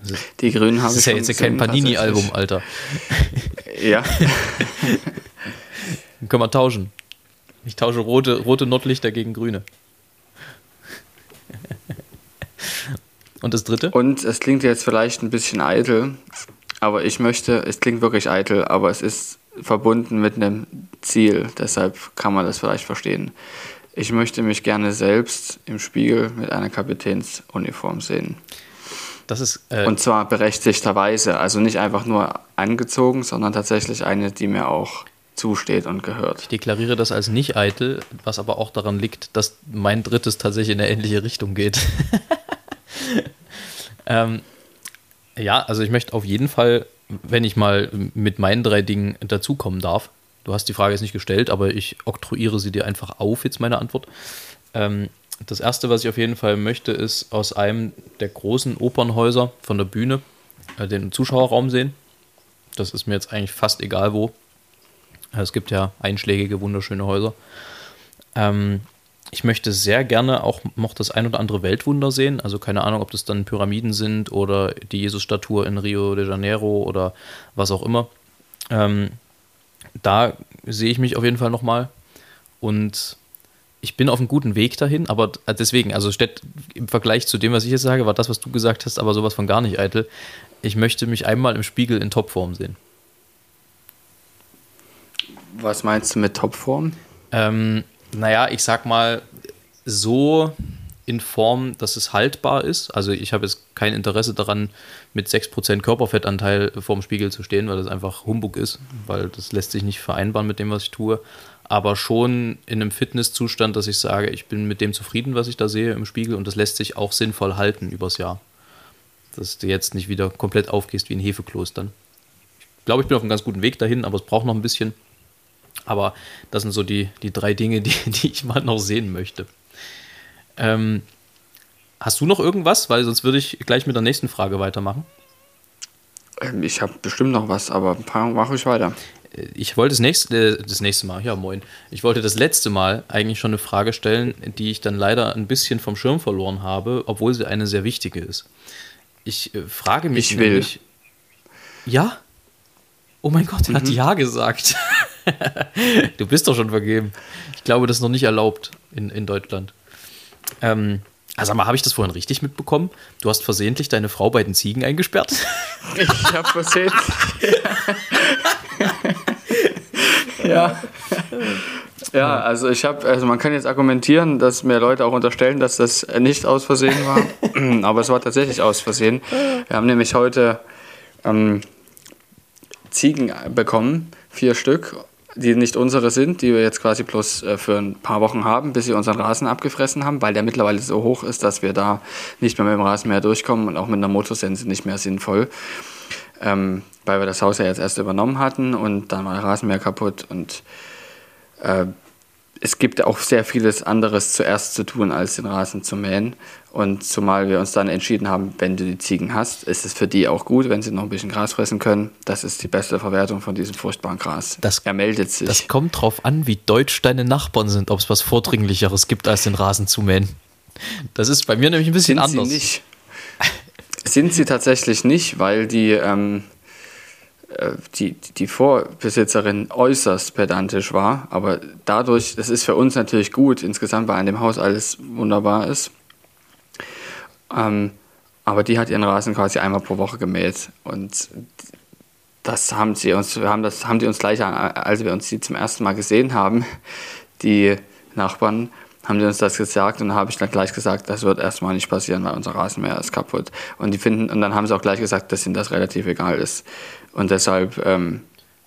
Das ist, Die grünen habe das ich ist ja schon jetzt kein Panini-Album, Alter. Ja, Dann können wir tauschen. Ich tausche rote, rote Nordlichter gegen grüne. Und das dritte? und es klingt jetzt vielleicht ein bisschen eitel, aber ich möchte, es klingt wirklich eitel, aber es ist verbunden mit einem Ziel, deshalb kann man das vielleicht verstehen. Ich möchte mich gerne selbst im Spiegel mit einer Kapitänsuniform sehen. Das ist. Äh, Und zwar berechtigterweise. Also nicht einfach nur angezogen, sondern tatsächlich eine, die mir auch zusteht und gehört. Ich deklariere das als nicht eitel, was aber auch daran liegt, dass mein drittes tatsächlich in eine ähnliche Richtung geht. ähm, ja, also ich möchte auf jeden Fall, wenn ich mal mit meinen drei Dingen dazukommen darf, du hast die Frage jetzt nicht gestellt, aber ich oktroyiere sie dir einfach auf, jetzt meine Antwort. Ähm, das erste, was ich auf jeden Fall möchte, ist aus einem der großen Opernhäuser von der Bühne äh, den Zuschauerraum sehen. Das ist mir jetzt eigentlich fast egal wo. Es gibt ja einschlägige, wunderschöne Häuser. Ähm, ich möchte sehr gerne auch noch das ein oder andere Weltwunder sehen. Also keine Ahnung, ob das dann Pyramiden sind oder die Jesus-Statue in Rio de Janeiro oder was auch immer. Ähm, da sehe ich mich auf jeden Fall nochmal. Und ich bin auf einem guten Weg dahin, aber deswegen, also statt, im Vergleich zu dem, was ich jetzt sage, war das, was du gesagt hast, aber sowas von gar nicht eitel. Ich möchte mich einmal im Spiegel in Topform sehen. Was meinst du mit Topform? Ähm, naja, ich sag mal, so in Form, dass es haltbar ist. Also ich habe jetzt kein Interesse daran, mit 6% Körperfettanteil vorm Spiegel zu stehen, weil das einfach Humbug ist, weil das lässt sich nicht vereinbaren mit dem, was ich tue. Aber schon in einem Fitnesszustand, dass ich sage, ich bin mit dem zufrieden, was ich da sehe im Spiegel und das lässt sich auch sinnvoll halten übers Jahr. Dass du jetzt nicht wieder komplett aufgehst wie ein Hefekloß dann. Ich glaube, ich bin auf einem ganz guten Weg dahin, aber es braucht noch ein bisschen. Aber das sind so die, die drei Dinge, die, die ich mal noch sehen möchte. Ähm, hast du noch irgendwas? Weil sonst würde ich gleich mit der nächsten Frage weitermachen. Ähm, ich habe bestimmt noch was, aber mache ich weiter. Äh, ich wollte das nächste, äh, das nächste Mal, ja moin, ich wollte das letzte Mal eigentlich schon eine Frage stellen, die ich dann leider ein bisschen vom Schirm verloren habe, obwohl sie eine sehr wichtige ist. Ich äh, frage mich ich will. nämlich, ja? Oh mein Gott, er mhm. hat Ja gesagt. du bist doch schon vergeben. Ich glaube, das ist noch nicht erlaubt in, in Deutschland. Ähm, also mal, habe ich das vorhin richtig mitbekommen? Du hast versehentlich deine Frau bei den Ziegen eingesperrt? Ich habe versehentlich. ja. Ja, also ich habe, also man kann jetzt argumentieren, dass mir Leute auch unterstellen, dass das nicht aus Versehen war, aber es war tatsächlich aus Versehen. Wir haben nämlich heute ähm, Ziegen bekommen, vier Stück, die nicht unsere sind, die wir jetzt quasi bloß äh, für ein paar Wochen haben, bis sie unseren Rasen abgefressen haben, weil der mittlerweile so hoch ist, dass wir da nicht mehr mit dem Rasenmäher durchkommen und auch mit einer Motorsense nicht mehr sinnvoll. Ähm, weil wir das Haus ja jetzt erst übernommen hatten und dann war der Rasenmäher kaputt und äh, es gibt auch sehr vieles anderes zuerst zu tun, als den Rasen zu mähen. Und zumal wir uns dann entschieden haben, wenn du die Ziegen hast, ist es für die auch gut, wenn sie noch ein bisschen Gras fressen können. Das ist die beste Verwertung von diesem furchtbaren Gras. Das, er meldet sich. Das kommt drauf an, wie deutsch deine Nachbarn sind, ob es was Vordringlicheres gibt, als den Rasen zu mähen. Das ist bei mir nämlich ein bisschen sind anders. Sie nicht. Sind sie tatsächlich nicht, weil die ähm, äh, die, die Vorbesitzerin äußerst pedantisch war. Aber dadurch, das ist für uns natürlich gut, insgesamt, weil an dem Haus alles wunderbar ist. Ähm, aber die hat ihren Rasen quasi einmal pro Woche gemäht. Und das haben sie uns, wir haben das haben die uns gleich, als wir uns die zum ersten Mal gesehen haben, die Nachbarn, haben die uns das gesagt und dann habe ich dann gleich gesagt, das wird erstmal nicht passieren, weil unser Rasenmäher ist kaputt. Und die finden, und dann haben sie auch gleich gesagt, dass ihnen das relativ egal ist. Und deshalb ähm,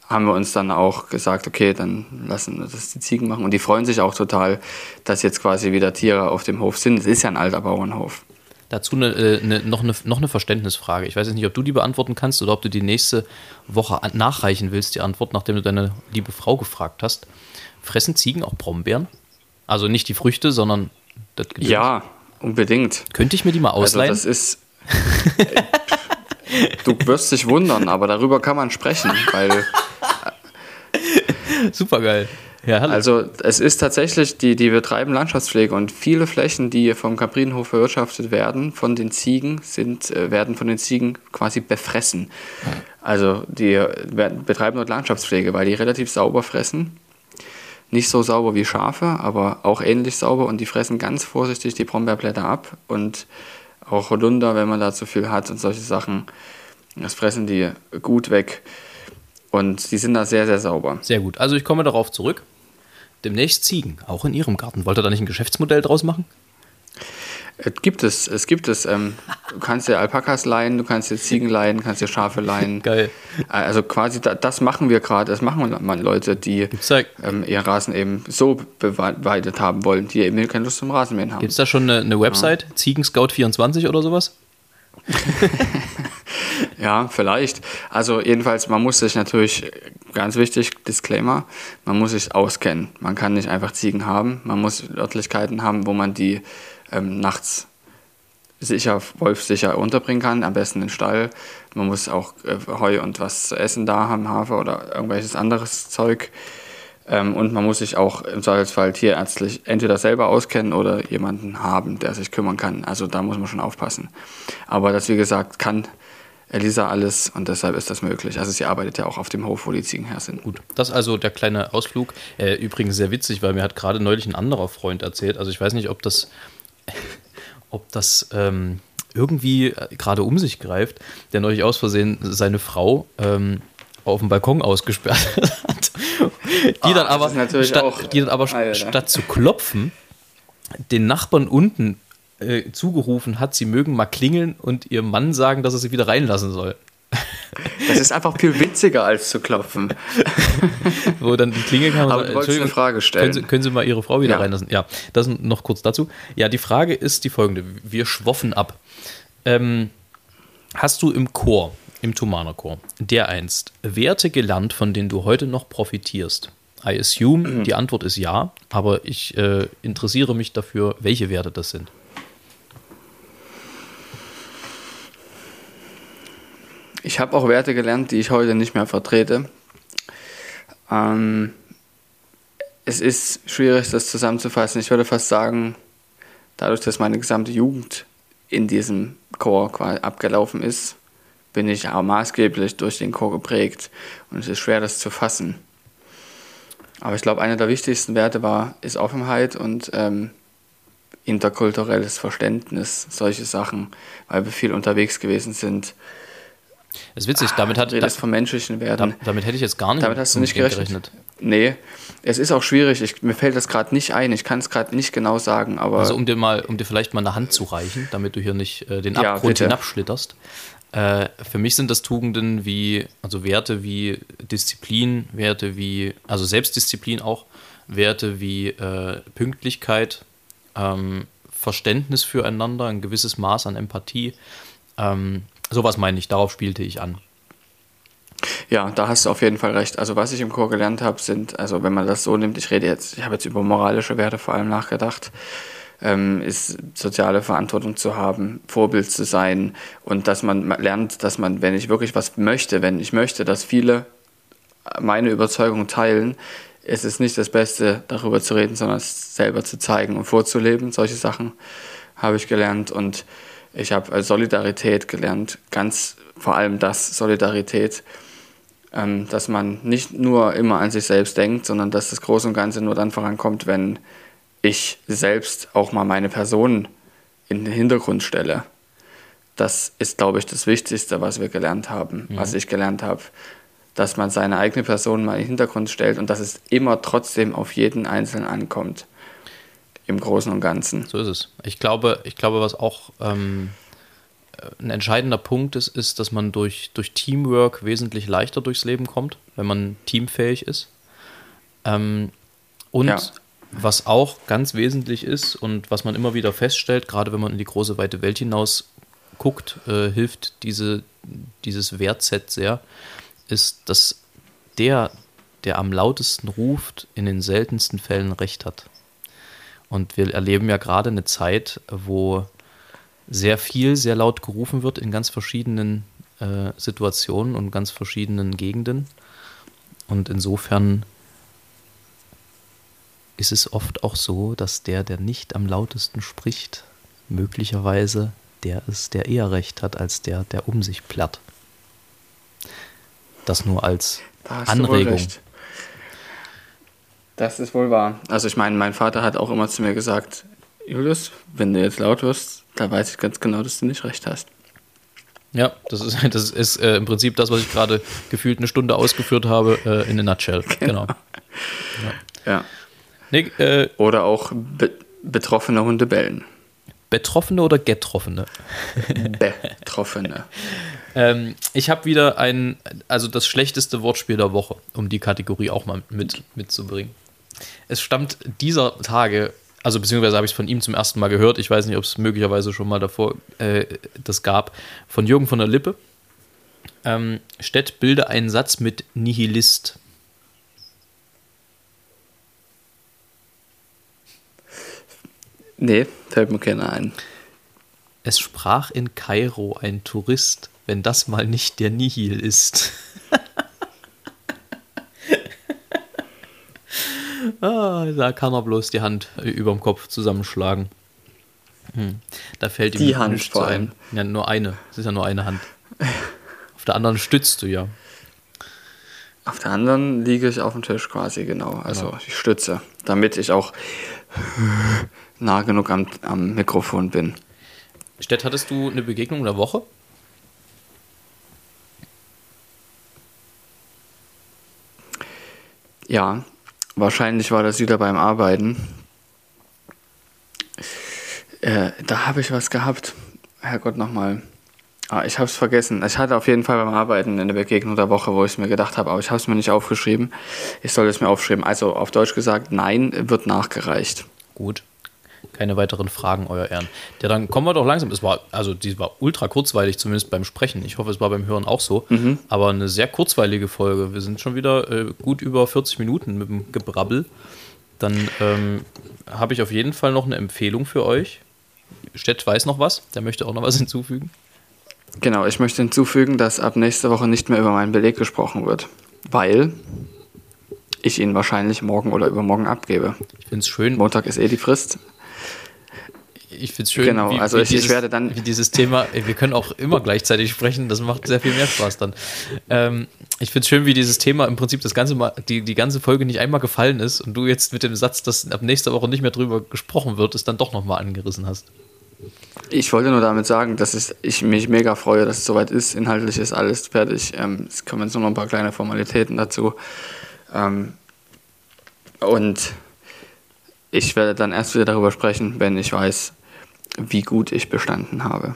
haben wir uns dann auch gesagt, okay, dann lassen wir das die Ziegen machen. Und die freuen sich auch total, dass jetzt quasi wieder Tiere auf dem Hof sind. Es ist ja ein alter Bauernhof. Dazu eine, eine, noch, eine, noch eine Verständnisfrage. Ich weiß jetzt nicht, ob du die beantworten kannst oder ob du die nächste Woche nachreichen willst, die Antwort, nachdem du deine liebe Frau gefragt hast. Fressen Ziegen auch Brombeeren? Also nicht die Früchte, sondern das Gedöns. Ja, unbedingt. Könnte ich mir die mal ausleihen? Also das ist. Du wirst dich wundern, aber darüber kann man sprechen, weil. Super geil. Ja, also es ist tatsächlich, die, die betreiben Landschaftspflege und viele Flächen, die vom Kaprinenhof bewirtschaftet werden, von den Ziegen, sind, äh, werden von den Ziegen quasi befressen. Also die werden, betreiben dort Landschaftspflege, weil die relativ sauber fressen nicht so sauber wie Schafe, aber auch ähnlich sauber und die fressen ganz vorsichtig die Brombeerblätter ab und auch Holunder, wenn man da zu viel hat und solche Sachen, das fressen die gut weg und die sind da sehr, sehr sauber. Sehr gut. Also ich komme darauf zurück. demnächst Ziegen, auch in Ihrem Garten. Wollt ihr da nicht ein Geschäftsmodell draus machen? Es gibt es, es gibt es. Ähm, du kannst dir Alpakas leihen, du kannst dir Ziegen leihen, kannst dir Schafe leihen. Geil. Also quasi, da, das machen wir gerade, das machen man Leute, die ähm, ihr Rasen eben so beweidet haben wollen, die eben keine Lust zum Rasenmähen haben. Gibt es da schon eine, eine Website? Ziegenscout24 oder sowas? Ja, vielleicht. Also jedenfalls, man muss sich natürlich, ganz wichtig, Disclaimer, man muss sich auskennen. Man kann nicht einfach Ziegen haben. Man muss Örtlichkeiten haben, wo man die ähm, nachts sicher, wolfsicher unterbringen kann, am besten in den Stall. Man muss auch äh, Heu und was zu essen da haben, Hafer oder irgendwelches anderes Zeug. Ähm, und man muss sich auch im Zweifelsfall tierärztlich entweder selber auskennen oder jemanden haben, der sich kümmern kann. Also da muss man schon aufpassen. Aber das, wie gesagt, kann Elisa alles und deshalb ist das möglich. Also sie arbeitet ja auch auf dem Hof, wo die Ziegen her sind. Gut, das ist also der kleine Ausflug. Äh, übrigens sehr witzig, weil mir hat gerade neulich ein anderer Freund erzählt. Also ich weiß nicht, ob das, ob das ähm, irgendwie äh, gerade um sich greift, der neulich aus Versehen seine Frau ähm, auf dem Balkon ausgesperrt hat. Die dann das aber, statt, auch- die dann aber Alter. statt zu klopfen, den Nachbarn unten äh, zugerufen hat, sie mögen mal klingeln und ihrem Mann sagen, dass er sie wieder reinlassen soll. Das ist einfach viel witziger als zu klopfen. wo dann die Klingel kam Aber sagt, du wolltest eine Frage stellen. Können Sie, können Sie mal Ihre Frau wieder Ja. reinlassen? Ja, das noch kurz dazu. Ja, die Frage ist die folgende. Wir schwoffen ab. Ähm, hast du im Chor, im Thomaner Chor, der einst Werte gelernt, von denen du heute noch profitierst? I assume, die Antwort ist ja, aber ich äh, interessiere mich dafür, welche Werte das sind. Ich habe auch Werte gelernt, die ich heute nicht mehr vertrete. Ähm, es ist schwierig, das zusammenzufassen. Ich würde fast sagen, dadurch, dass meine gesamte Jugend in diesem Chor abgelaufen ist, bin ich auch maßgeblich durch den Chor geprägt. Und es ist schwer, das zu fassen. Aber ich glaube, einer der wichtigsten Werte war, ist Offenheit und ähm, interkulturelles Verständnis, solche Sachen, weil wir viel unterwegs gewesen sind. Das ist witzig, damit, hat, redest von menschlichen Werten. damit, damit hätte ich jetzt gar nicht Damit hast du nicht gerechnet. Nee, es ist auch schwierig. Ich, mir fällt das gerade nicht ein. Ich kann es gerade nicht genau sagen, aber Also um dir mal, um dir vielleicht mal eine Hand zu reichen, damit du hier nicht äh, den Ja, Abgrund bitte. hinabschlitterst. Äh, für mich sind das Tugenden wie, also Werte wie Disziplin, Werte wie, also Selbstdisziplin auch, Werte wie äh, Pünktlichkeit, ähm, Verständnis füreinander, ein gewisses Maß an Empathie. Ähm, sowas meine ich, darauf spielte ich an. ja, da hast du auf jeden Fall recht. Also was ich im Chor gelernt habe, sind, also wenn man das so nimmt, ich rede jetzt, ich habe jetzt über moralische Werte vor allem nachgedacht, ähm, ist soziale Verantwortung zu haben, Vorbild zu sein und dass man lernt, dass man, wenn ich wirklich was möchte, wenn ich möchte, dass viele meine Überzeugung teilen, ist es nicht das Beste, darüber zu reden, sondern es selber zu zeigen und vorzuleben. Solche Sachen habe ich gelernt und ich habe äh, Solidarität gelernt, ganz vor allem das, Solidarität, ähm, dass man nicht nur immer an sich selbst denkt, sondern dass das Große und Ganze nur dann vorankommt, wenn ich selbst auch mal meine Person in den Hintergrund stelle. Das ist, glaube ich, das Wichtigste, was wir gelernt haben, was ich gelernt habe, dass man seine eigene Person mal in den Hintergrund stellt und dass es immer trotzdem auf jeden Einzelnen ankommt. Im Großen und Ganzen. So ist es. Ich glaube, ich glaube, was auch ähm, ein entscheidender Punkt ist, ist, dass man durch, durch Teamwork wesentlich leichter durchs Leben kommt, wenn man teamfähig ist. Ähm, und Ja. was auch ganz wesentlich ist und was man immer wieder feststellt, gerade wenn man in die große weite Welt hinaus guckt, äh, hilft diese, dieses Wertset sehr, ist, dass der, der am lautesten ruft, in den seltensten Fällen recht hat. Und wir erleben ja gerade eine Zeit, wo sehr viel, sehr laut gerufen wird in ganz verschiedenen äh, Situationen und ganz verschiedenen Gegenden. Und insofern ist es oft auch so, dass der, der nicht am lautesten spricht, möglicherweise der ist, der eher recht hat, als der, der um sich plärrt. Das nur als Anregung. Das ist wohl wahr. Also ich meine, mein Vater hat auch immer zu mir gesagt, Julius, wenn du jetzt laut wirst, da weiß ich ganz genau, dass du nicht recht hast. Ja, das ist, das ist äh, im Prinzip das, was ich gerade gefühlt eine Stunde ausgeführt habe, äh, in a nutshell. Genau. Ja. Nee, äh, Oder auch be betroffene Hunde bellen. Betroffene oder Getroffene? Betroffene. Ähm, ich habe wieder ein, also das schlechteste Wortspiel der Woche, um die Kategorie auch mal mit, mitzubringen. Es stammt dieser Tage, also beziehungsweise habe ich es von ihm zum ersten Mal gehört. Ich weiß nicht, ob es möglicherweise schon mal davor äh, das gab. Von Jürgen von der Lippe. Ähm, Stett bilde einen Satz mit Nihilist. Nee, fällt mir keiner ein. Es sprach in Kairo ein Tourist, wenn das mal nicht der Nihil ist. Ah, da kann er bloß die Hand über dem Kopf zusammenschlagen. Hm. Da fällt ihm Die Hand nichts vor ein. allem. Ja, nur eine. Es ist ja nur eine Hand. Auf der anderen stützt du ja. Auf der anderen liege ich auf dem Tisch quasi, genau. Also ich stütze, damit ich auch nah genug am, am Mikrofon bin. Stett, hattest du eine Begegnung der Woche? Ja, wahrscheinlich war das wieder beim Arbeiten. Äh, da habe ich was gehabt. Herrgott, nochmal. Ah, ich habe es vergessen. Ich hatte auf jeden Fall beim Arbeiten eine Begegnung der Woche, wo ich mir gedacht habe, aber ich habe es mir nicht aufgeschrieben. Ich soll es mir aufschreiben. Also auf Deutsch gesagt, nein, wird nachgereicht. Gut. Keine weiteren Fragen, euer Ehren. Ja, dann kommen wir doch langsam. Es war, also die war ultra kurzweilig, zumindest beim Sprechen. Ich hoffe, es war beim Hören auch so. Aber eine sehr kurzweilige Folge. Wir sind schon wieder äh, gut über 40 Minuten mit dem Gebrabbel. Dann ähm, habe ich auf jeden Fall noch eine Empfehlung für euch. Stett weiß noch was, der möchte auch noch was hinzufügen. Genau, ich möchte hinzufügen, dass ab nächste Woche nicht mehr über meinen Beleg gesprochen wird, weil ich ihn wahrscheinlich morgen oder übermorgen abgebe. Ich finde es schön, Montag ist eh die Frist. Ich find's schön Genau, also ich- ich werde dann- wie dieses Thema, wir können auch immer gleichzeitig sprechen, das macht sehr viel mehr Spaß dann. Ähm, ich finde es schön, wie dieses Thema im Prinzip das ganze Mal, die, die ganze Folge nicht einmal gefallen ist und du jetzt mit dem Satz, dass ab nächster Woche nicht mehr drüber gesprochen wird, es dann doch nochmal angerissen hast. Ich wollte nur damit sagen, dass es, ich mich mega freue, dass es soweit ist. Inhaltlich ist alles fertig. Ähm, es kommen jetzt nur noch ein paar kleine Formalitäten dazu. Ähm, und ich werde dann erst wieder darüber sprechen, wenn ich weiß, wie gut ich bestanden habe.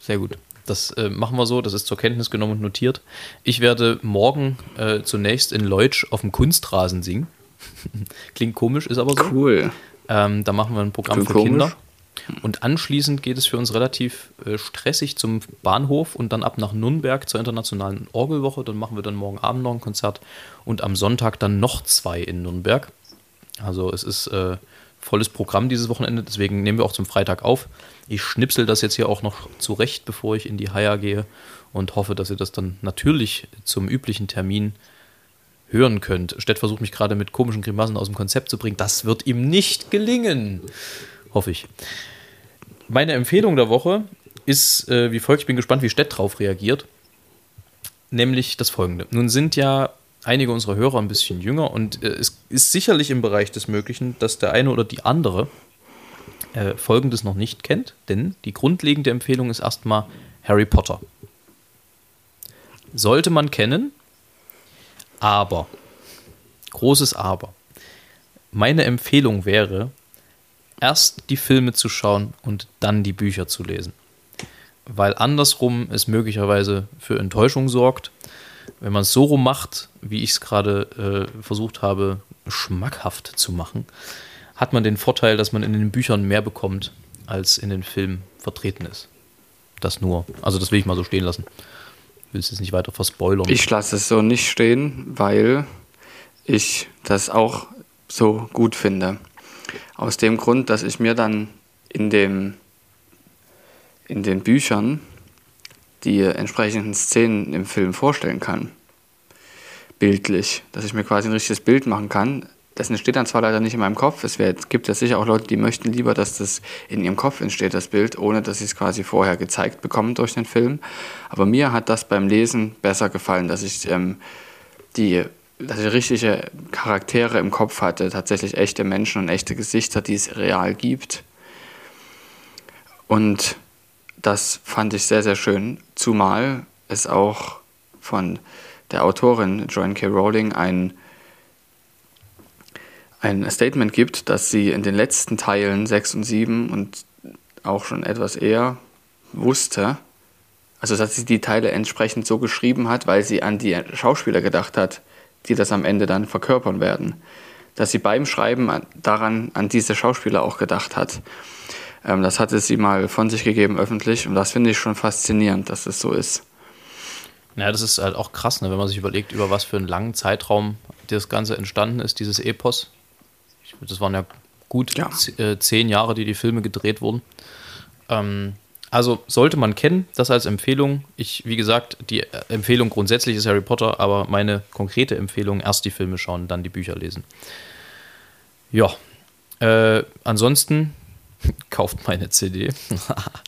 Sehr gut. Das äh, machen wir so, das ist zur Kenntnis genommen und notiert. Ich werde morgen äh, zunächst in Leutsch auf dem Kunstrasen singen. Klingt komisch, ist aber so. Cool. Ähm, da machen wir ein Programm Klingt für komisch. Kinder. Und anschließend geht es für uns relativ äh, stressig zum Bahnhof und dann ab nach Nürnberg zur internationalen Orgelwoche. Dann machen wir dann morgen Abend noch ein Konzert und am Sonntag dann noch zwei in Nürnberg. Also es ist äh, volles Programm dieses Wochenende, deswegen nehmen wir auch zum Freitag auf. Ich schnipsel das jetzt hier auch noch zurecht, bevor ich in die Haia gehe und hoffe, dass ihr das dann natürlich zum üblichen Termin hören könnt. Stett versucht mich gerade mit komischen Grimassen aus dem Konzept zu bringen. Das wird ihm nicht gelingen. Hoffe ich. Meine Empfehlung der Woche ist äh, wie folgt. Ich bin gespannt, wie Stett drauf reagiert. Nämlich das folgende. Nun sind ja einige unserer Hörer ein bisschen jünger und äh, es ist sicherlich im Bereich des Möglichen, dass der eine oder die andere äh, Folgendes noch nicht kennt, denn die grundlegende Empfehlung ist erstmal Harry Potter. Sollte man kennen, aber, großes Aber, meine Empfehlung wäre, erst die Filme zu schauen und dann die Bücher zu lesen. Weil andersrum es möglicherweise für Enttäuschung sorgt. Wenn man es so rum macht, wie ich es gerade äh, versucht habe, schmackhaft zu machen, hat man den Vorteil, dass man in den Büchern mehr bekommt, als in den Filmen vertreten ist. Das nur. Also das will ich mal so stehen lassen. Will es nicht weiter verspoilern. Ich lasse es so nicht stehen, weil ich das auch so gut finde. Aus dem Grund, dass ich mir dann in, dem, in den Büchern die entsprechenden Szenen im Film vorstellen kann. Bildlich. Dass ich mir quasi ein richtiges Bild machen kann. Das entsteht dann zwar leider nicht in meinem Kopf. Es wär, gibt ja sicher auch Leute, die möchten lieber, dass das in ihrem Kopf entsteht, das Bild, ohne dass sie es quasi vorher gezeigt bekommen durch den Film. Aber mir hat das beim Lesen besser gefallen, dass ich ähm, die dass ich richtige Charaktere im Kopf hatte, tatsächlich echte Menschen und echte Gesichter, die es real gibt. Und das fand ich sehr, sehr schön, zumal es auch von der Autorin Joanne K. Rowling ein, ein Statement gibt, dass sie in den letzten Teilen 6 und 7 und auch schon etwas eher wusste, also dass sie die Teile entsprechend so geschrieben hat, weil sie an die Schauspieler gedacht hat, die das am Ende dann verkörpern werden. Dass sie beim Schreiben daran an diese Schauspieler auch gedacht hat. Ähm, das hatte sie mal von sich gegeben öffentlich und das finde ich schon faszinierend, dass es so ist. Ja, das ist halt auch krass, ne, wenn man sich überlegt, über was für einen langen Zeitraum das Ganze entstanden ist, dieses Epos. Ich, das waren ja gut Ja. äh, zehn Jahre, die die Filme gedreht wurden. Ähm, also sollte man kennen, das als Empfehlung. Ich, wie gesagt, die äh, Empfehlung grundsätzlich ist Harry Potter, aber meine konkrete Empfehlung, erst die Filme schauen, dann die Bücher lesen. Ja, äh, ansonsten kauft meine CD.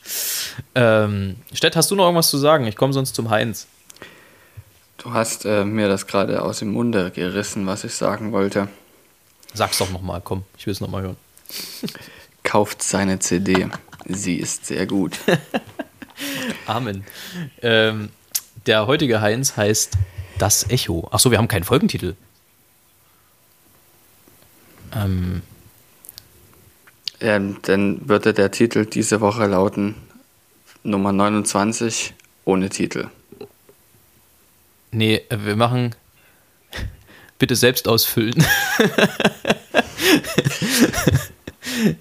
ähm, Stett, hast du noch irgendwas zu sagen? Ich komme sonst zum Heinz. Du hast äh, mir das gerade aus dem Munde gerissen, was ich sagen wollte. Sag's doch nochmal, komm, ich will es nochmal hören. Kauft seine CD. Sie ist sehr gut. Amen. Ähm, der heutige Heinz heißt Das Echo. Achso, wir haben keinen Folgentitel. Ähm, Ähm, dann würde der Titel diese Woche lauten Nummer 29 ohne Titel. nee, äh, wir machen bitte selbst ausfüllen.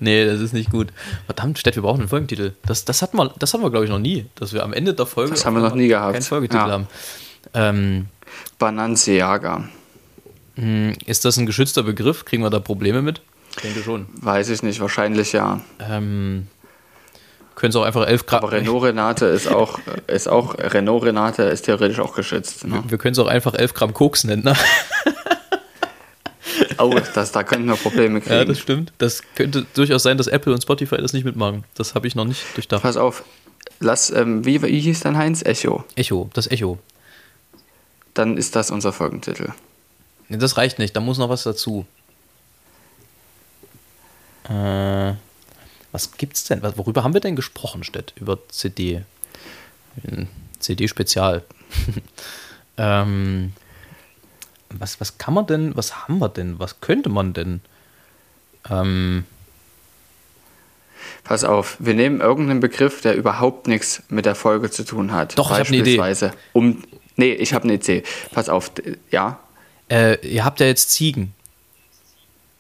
nee, das ist nicht gut. Verdammt, Stett, wir brauchen einen Folgentitel. Das, das hatten wir, das hatten wir glaube ich, noch nie, dass wir am Ende der Folge Das haben wir noch nie gehabt. keinen Folgetitel Ja. haben. Ähm, Bananciaga. mh, ist das ein geschützter Begriff? Kriegen wir da Probleme mit? Ich denke schon. Weiß ich nicht, wahrscheinlich ja. Ähm, können es auch einfach 11 Gramm. Aber Renault Renate ist auch, ist auch, Renault Renate ist theoretisch auch geschützt. Ne? Wir können es auch einfach 11 Gramm Koks nennen. Ne? Oh, das, da könnten wir Probleme kriegen. Ja, das stimmt. Das könnte durchaus sein, dass Apple und Spotify das nicht mitmachen. Das habe ich noch nicht durchdacht. Pass auf, lass, ähm, wie, wie hieß dein Heinz? Echo. Echo, das Echo. Dann ist das unser Folgentitel. Nee, das reicht nicht, da muss noch was dazu. Äh, was gibt's denn? Worüber haben wir denn gesprochen, Stett? Über CD. CD-Spezial. ähm, was, was kann man denn, was haben wir denn? Was könnte man denn? Ähm, Pass auf, wir nehmen irgendeinen Begriff, der überhaupt nichts mit der Folge zu tun hat. Doch, ich hab eine Idee. Beispielsweise Um, nee, ich habe eine Idee. Pass auf, ja, äh, ihr habt ja jetzt Ziegen.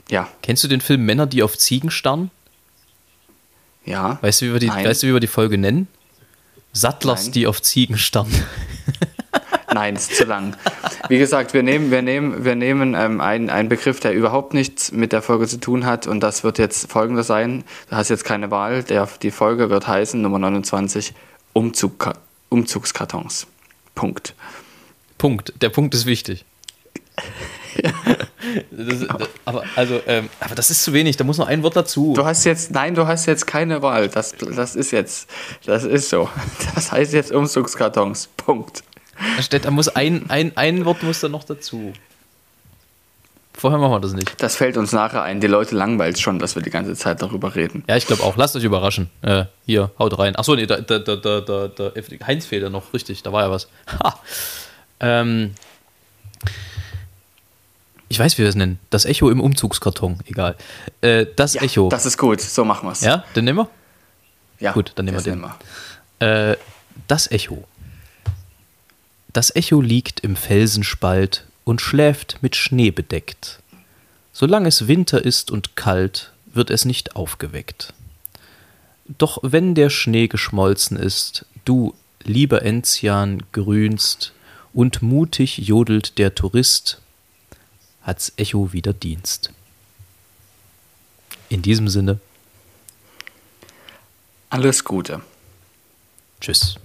Ja, Kennst du den Film Männer, die auf Ziegen starren? ja. Weißt du, wie wir die, Nein. weißt du, wie wir die Folge nennen? Sattlers, Nein. die auf Ziegen starren. Nein, ist zu lang. Wie gesagt, wir nehmen, wir nehmen, wir nehmen ähm, einen, einen Begriff, der überhaupt nichts mit der Folge zu tun hat und das wird jetzt folgender sein. Du hast jetzt keine Wahl. Der, die Folge wird heißen, Nummer 29, Umzug, Umzugskartons. Punkt. Punkt. Der Punkt ist wichtig. das, das, aber, also, ähm, aber das ist zu wenig, da muss noch ein Wort dazu. Du hast jetzt, nein, du hast jetzt keine Wahl. Das, das ist jetzt, das ist so. Das heißt jetzt Umzugskartons. Punkt. Da steht, da muss ein, ein, ein Wort muss da noch dazu. Vorher machen wir das nicht. Das fällt uns nachher ein. Die Leute langweilt schon, dass wir die ganze Zeit darüber reden. Ja, ich glaube auch. Lasst euch überraschen. Äh, hier, haut rein. Achso, nee, da, da, da, da, da, Heinz fehlt ja noch. Richtig, da war ja was. Ha. Ähm, ich weiß, wie wir es nennen. Das Echo im Umzugskarton. Egal. Äh, das Echo. Das ist gut. So machen wir es. ja, den nehmen wir? ja gut, dann nehmen wir den. Äh, das Echo. Das Echo liegt im Felsenspalt und schläft mit Schnee bedeckt. Solange es Winter ist und kalt, wird es nicht aufgeweckt. Doch wenn der Schnee geschmolzen ist, du, lieber Enzian, grünst und mutig jodelt der Tourist, hat's Echo wieder Dienst. In diesem Sinne, Alles Gute. tschüss.